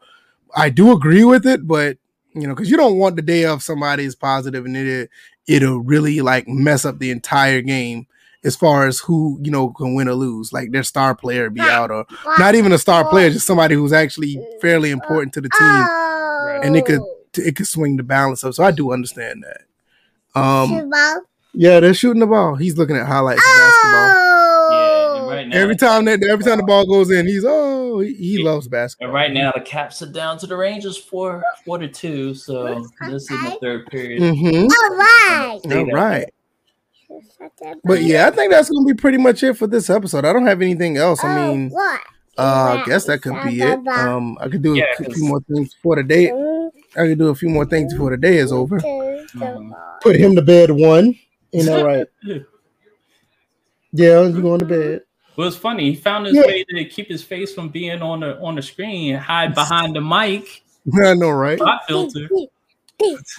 I do agree with it, but you know, because you don't want the day of somebody is positive and it it'll really like mess up the entire game as far as who you know can win or lose. Like their star player be out, or not even a star player, just somebody who's actually fairly important to the team Oh. and it could it could swing the balance up. So I do understand that. Um. Yeah, they're shooting the ball. He's looking at highlights of basketball. Yeah, right now, Every time that every time the ball goes in, he's oh he, he loves basketball. and right now the Caps are down to the Rangers for four to two. So this is the third period. Mm-hmm. All right. Say All right. But yeah, I think that's gonna be pretty much it for this episode. I don't have anything else. I Oh, mean, what? uh, I guess that could be it. Um, I could do Yeah, a few 'cause- more things before the day. Mm, I could do a few more things before the day is over. Mhm. Put him to bed one. You know, right? Yeah, you going to bed. Well, it's funny. He found his Yeah. way to keep his face from being on the on the screen, and hide behind the mic, I know, right? spot filter.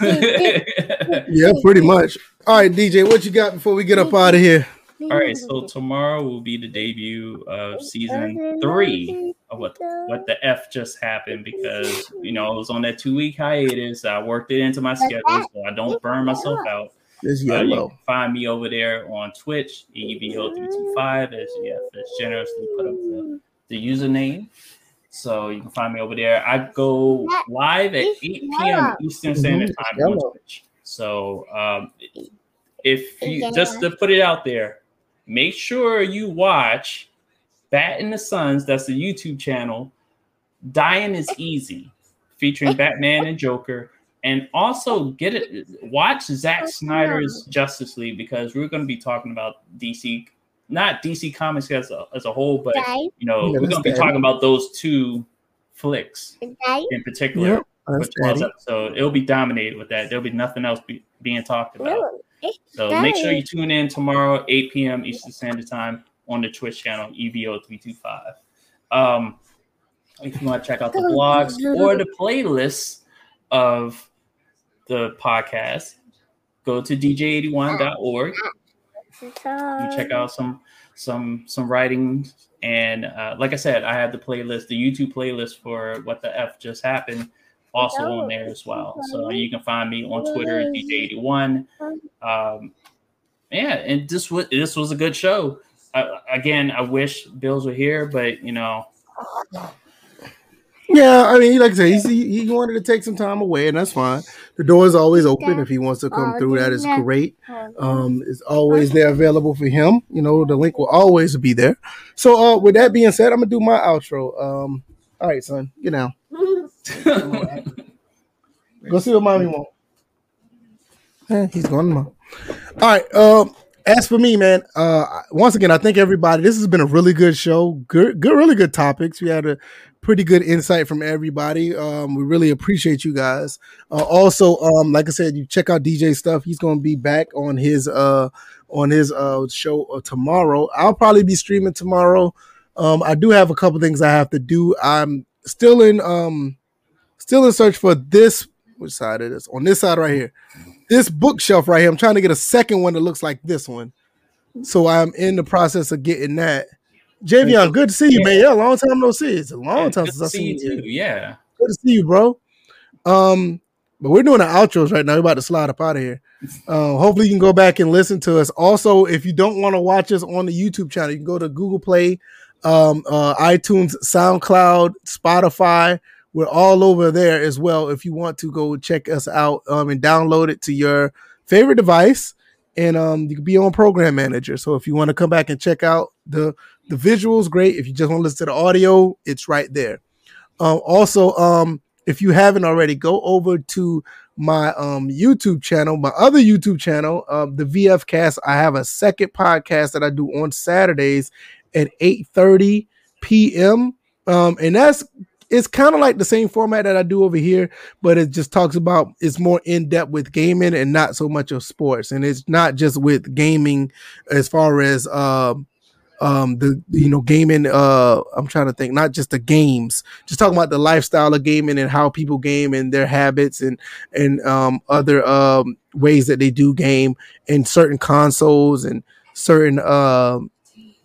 Yeah, pretty much. All right, DJ, what you got before we get up out of here? All right, so tomorrow will be the debut of season three of what what the f just happened because you know I was on that two week hiatus. I worked it into my schedule so I don't burn myself out. It's Uh, you can find me over there on Twitch, E EVO325, as EF has generously put up the, the username. So you can find me over there. I go live at 8 p.m. Eastern Standard Time on. Twitch. So um, if you just to put it out there, make sure you watch Bat in the Suns. That's the YouTube channel. Dying is easy, featuring Batman and Joker, and also get it. Watch Zack Snyder's Justice League because we're going to be talking about DC, not DC Comics as a, as a whole, but you know Yeah, we're going to be talking about those two flicks in particular. Yep, for that's tomorrow's Daddy. episode. It'll be dominated with that. There'll be nothing else be, being talked about. So make sure you tune in tomorrow, 8 p.m. Eastern Standard Time on the Twitch channel, E EVO325. Um, if you want to check out the blogs or the playlists of the podcast, go to dj81.org. You check out some some some writings and uh, like I said, I have the playlist, the YouTube playlist for what the F just happened, also on there as well. So you can find me on Twitter, at DJ81. Um, yeah, and this was this was a good show. Uh, again, I wish Bills were here, but you know, Yeah, I mean, like I said, he's, he, he wanted to take some time away, and that's fine. The door is always open if he wants to come through. That is great. Um, it's always there available for him. You know, the link will always be there. So, uh, with that being said, I'm gonna do my outro. Um, all right, son, get down. Go see what mommy want. Eh, he's going to mom. All right. Um, as for me, man, uh, once again, I thank everybody. This has been a really good show. Good, good, really good topics. We had a pretty good insight from everybody. Um, we really appreciate you guys. Uh, also, um, like I said, you check out DJ stuff. He's going to be back on his uh on his uh show uh, tomorrow. I'll probably be streaming tomorrow. Um, I do have a couple things I have to do. I'm still in um still in search for this. Which side it is? On this side right here. This bookshelf right here. I'm trying to get a second one that looks like this one. So I'm in the process of getting that. Javion, good to see you, man. Yeah, long time no see. It's a long time since I see seen you you. too. Yeah. Good to see you, bro. Um, but we're doing the outros right now. We're about to slide up out of here. Uh, hopefully, you can go back and listen to us. Also, if you don't want to watch us on the YouTube channel, you can go to Google Play, um, uh, iTunes, SoundCloud, Spotify. We're all over there as well. If you want to go check us out um, and download it to your favorite device and um, you can be on Program Manager. So if you want to come back and check out the the visuals, great. If you just want to listen to the audio, it's right there. Um, also, um, if you haven't already, go over to my um YouTube channel, my other YouTube channel, um, the VF Cast. I have a second podcast that I do on Saturdays at 8:30 p.m. Um, and that's it's kind of like the same format that I do over here, but it just talks about it's more in depth with gaming and not so much of sports. And it's not just with gaming as far as um um the you know gaming uh I'm trying to think not just the games just talking about the lifestyle of gaming and how people game and their habits and and um other um ways that they do game and certain consoles and certain uh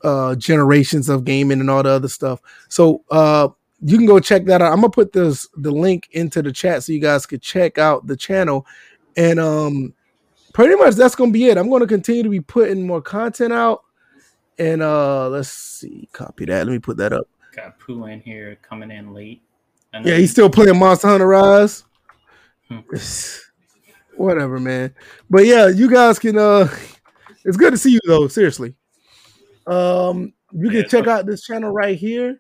uh generations of gaming and all the other stuff so uh you can go check that out i'm gonna put this the link into the chat so you guys could check out the channel and um pretty much that's gonna be it i'm gonna continue to be putting more content out and uh let's see, copy that. Let me put that up. Got Pooh in here coming in late. Yeah, he's still playing Monster Hunter Rise. Hmm. Whatever, man. But yeah, you guys can uh it's good to see you though, seriously. Um you Yeah, can check so- out this channel right here.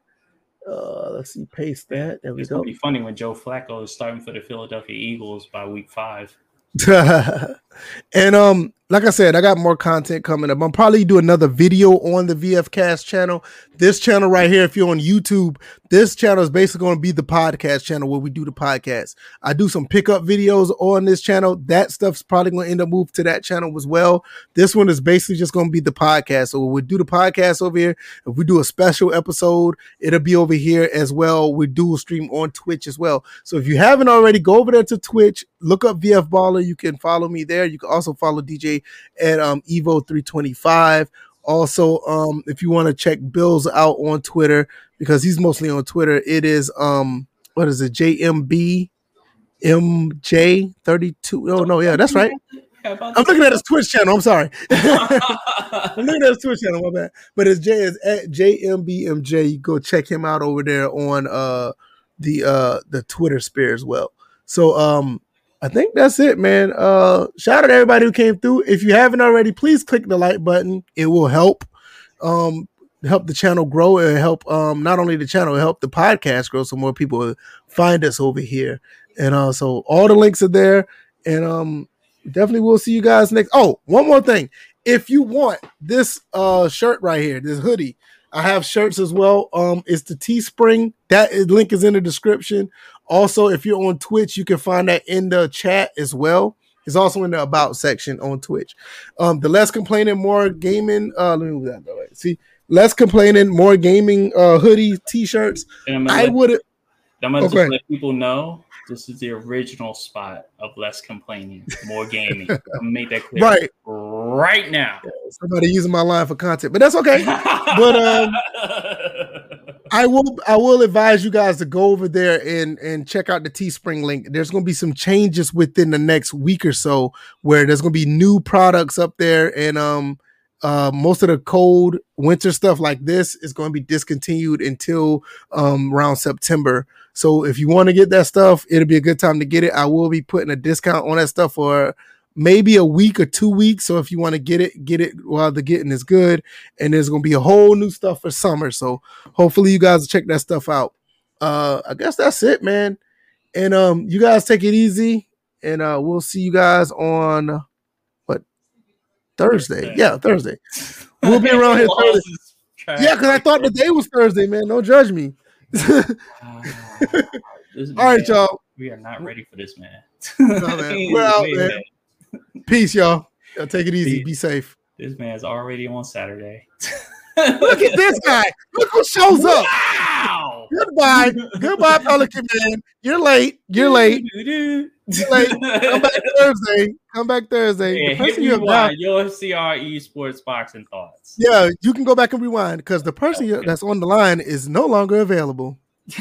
Uh let's see, paste that. There we It's go. gonna be funny when Joe Flacco is starting for the Philadelphia Eagles by week five. and um, like I said, I got more content coming up. I'm probably do another video on the VF Cast channel. This channel right here, if you're on YouTube, this channel is basically going to be the podcast channel where we do the podcast. I do some pickup videos on this channel. That stuff's probably going to end up move to that channel as well. This one is basically just going to be the podcast. So we do the podcast over here. If we do a special episode, it'll be over here as well. We dual stream on Twitch as well. So if you haven't already, go over there to Twitch, look up VF Baller. You can follow me there. You can also follow DJ at um, Evo325. Also, um, if you want to check Bills out on Twitter, because he's mostly on Twitter, it is um, what is it, JMB MJ32. Oh no, yeah, that's right. I'm looking at his Twitch channel. I'm sorry. I'm looking at his Twitch channel, my bad. But it's J is at JMBMJ. You go check him out over there on uh the uh the Twitter sphere as well. So um I think that's it, man. Uh shout out to everybody who came through. If you haven't already, please click the like button. It will help um help the channel grow and help um not only the channel, help the podcast grow so more people find us over here. And uh so all the links are there. And um definitely we'll see you guys next. Oh, one more thing. If you want this uh shirt right here, this hoodie, I have shirts as well. Um, it's the Teespring. that link is in the description. Also, if you're on Twitch, you can find that in the chat as well. It's also in the about section on Twitch. Um, the less complaining, more gaming. Uh, let me move that way. See, less complaining, more gaming. Uh, hoodie, t-shirts. I would. I'm gonna Okay. just let people know this is the original spot of less complaining, more gaming. I'm make that clear Right. right now. Somebody using my line for content, but that's okay. But, um, I will I will advise you guys to go over there and and check out the Teespring link. There's going to be some changes within the next week or so where there's going to be new products up there and um uh most of the cold winter stuff like this is going to be discontinued until um around September. So if you want to get that stuff, it'll be a good time to get it. I will be putting a discount on that stuff for maybe a week or two weeks. So if you want to get it, get it while the getting is good. And there's gonna be a whole new stuff for summer. So hopefully you guys will check that stuff out. Uh I guess that's it, man. And um you guys take it easy and uh we'll see you guys on what Thursday. Thursday. Yeah, Thursday. We'll be around here Thursday. Yeah, because I thought the day was Thursday, man. Don't judge me. All All right, y'all. We are not ready for this, man. man. We're out, man. Peace, y'all. Y'all take it easy. Peace. Be safe. This man's already on Saturday. Look at this guy. Look who shows up. Wow. Goodbye. Goodbye, Pelican Man. You're late. You're late. You're late. Come back Thursday. Come back Thursday. Yeah, The person you have Your CRE sports boxing thoughts. yeah, you can go back and rewind because the person you- that's on the line is no longer available.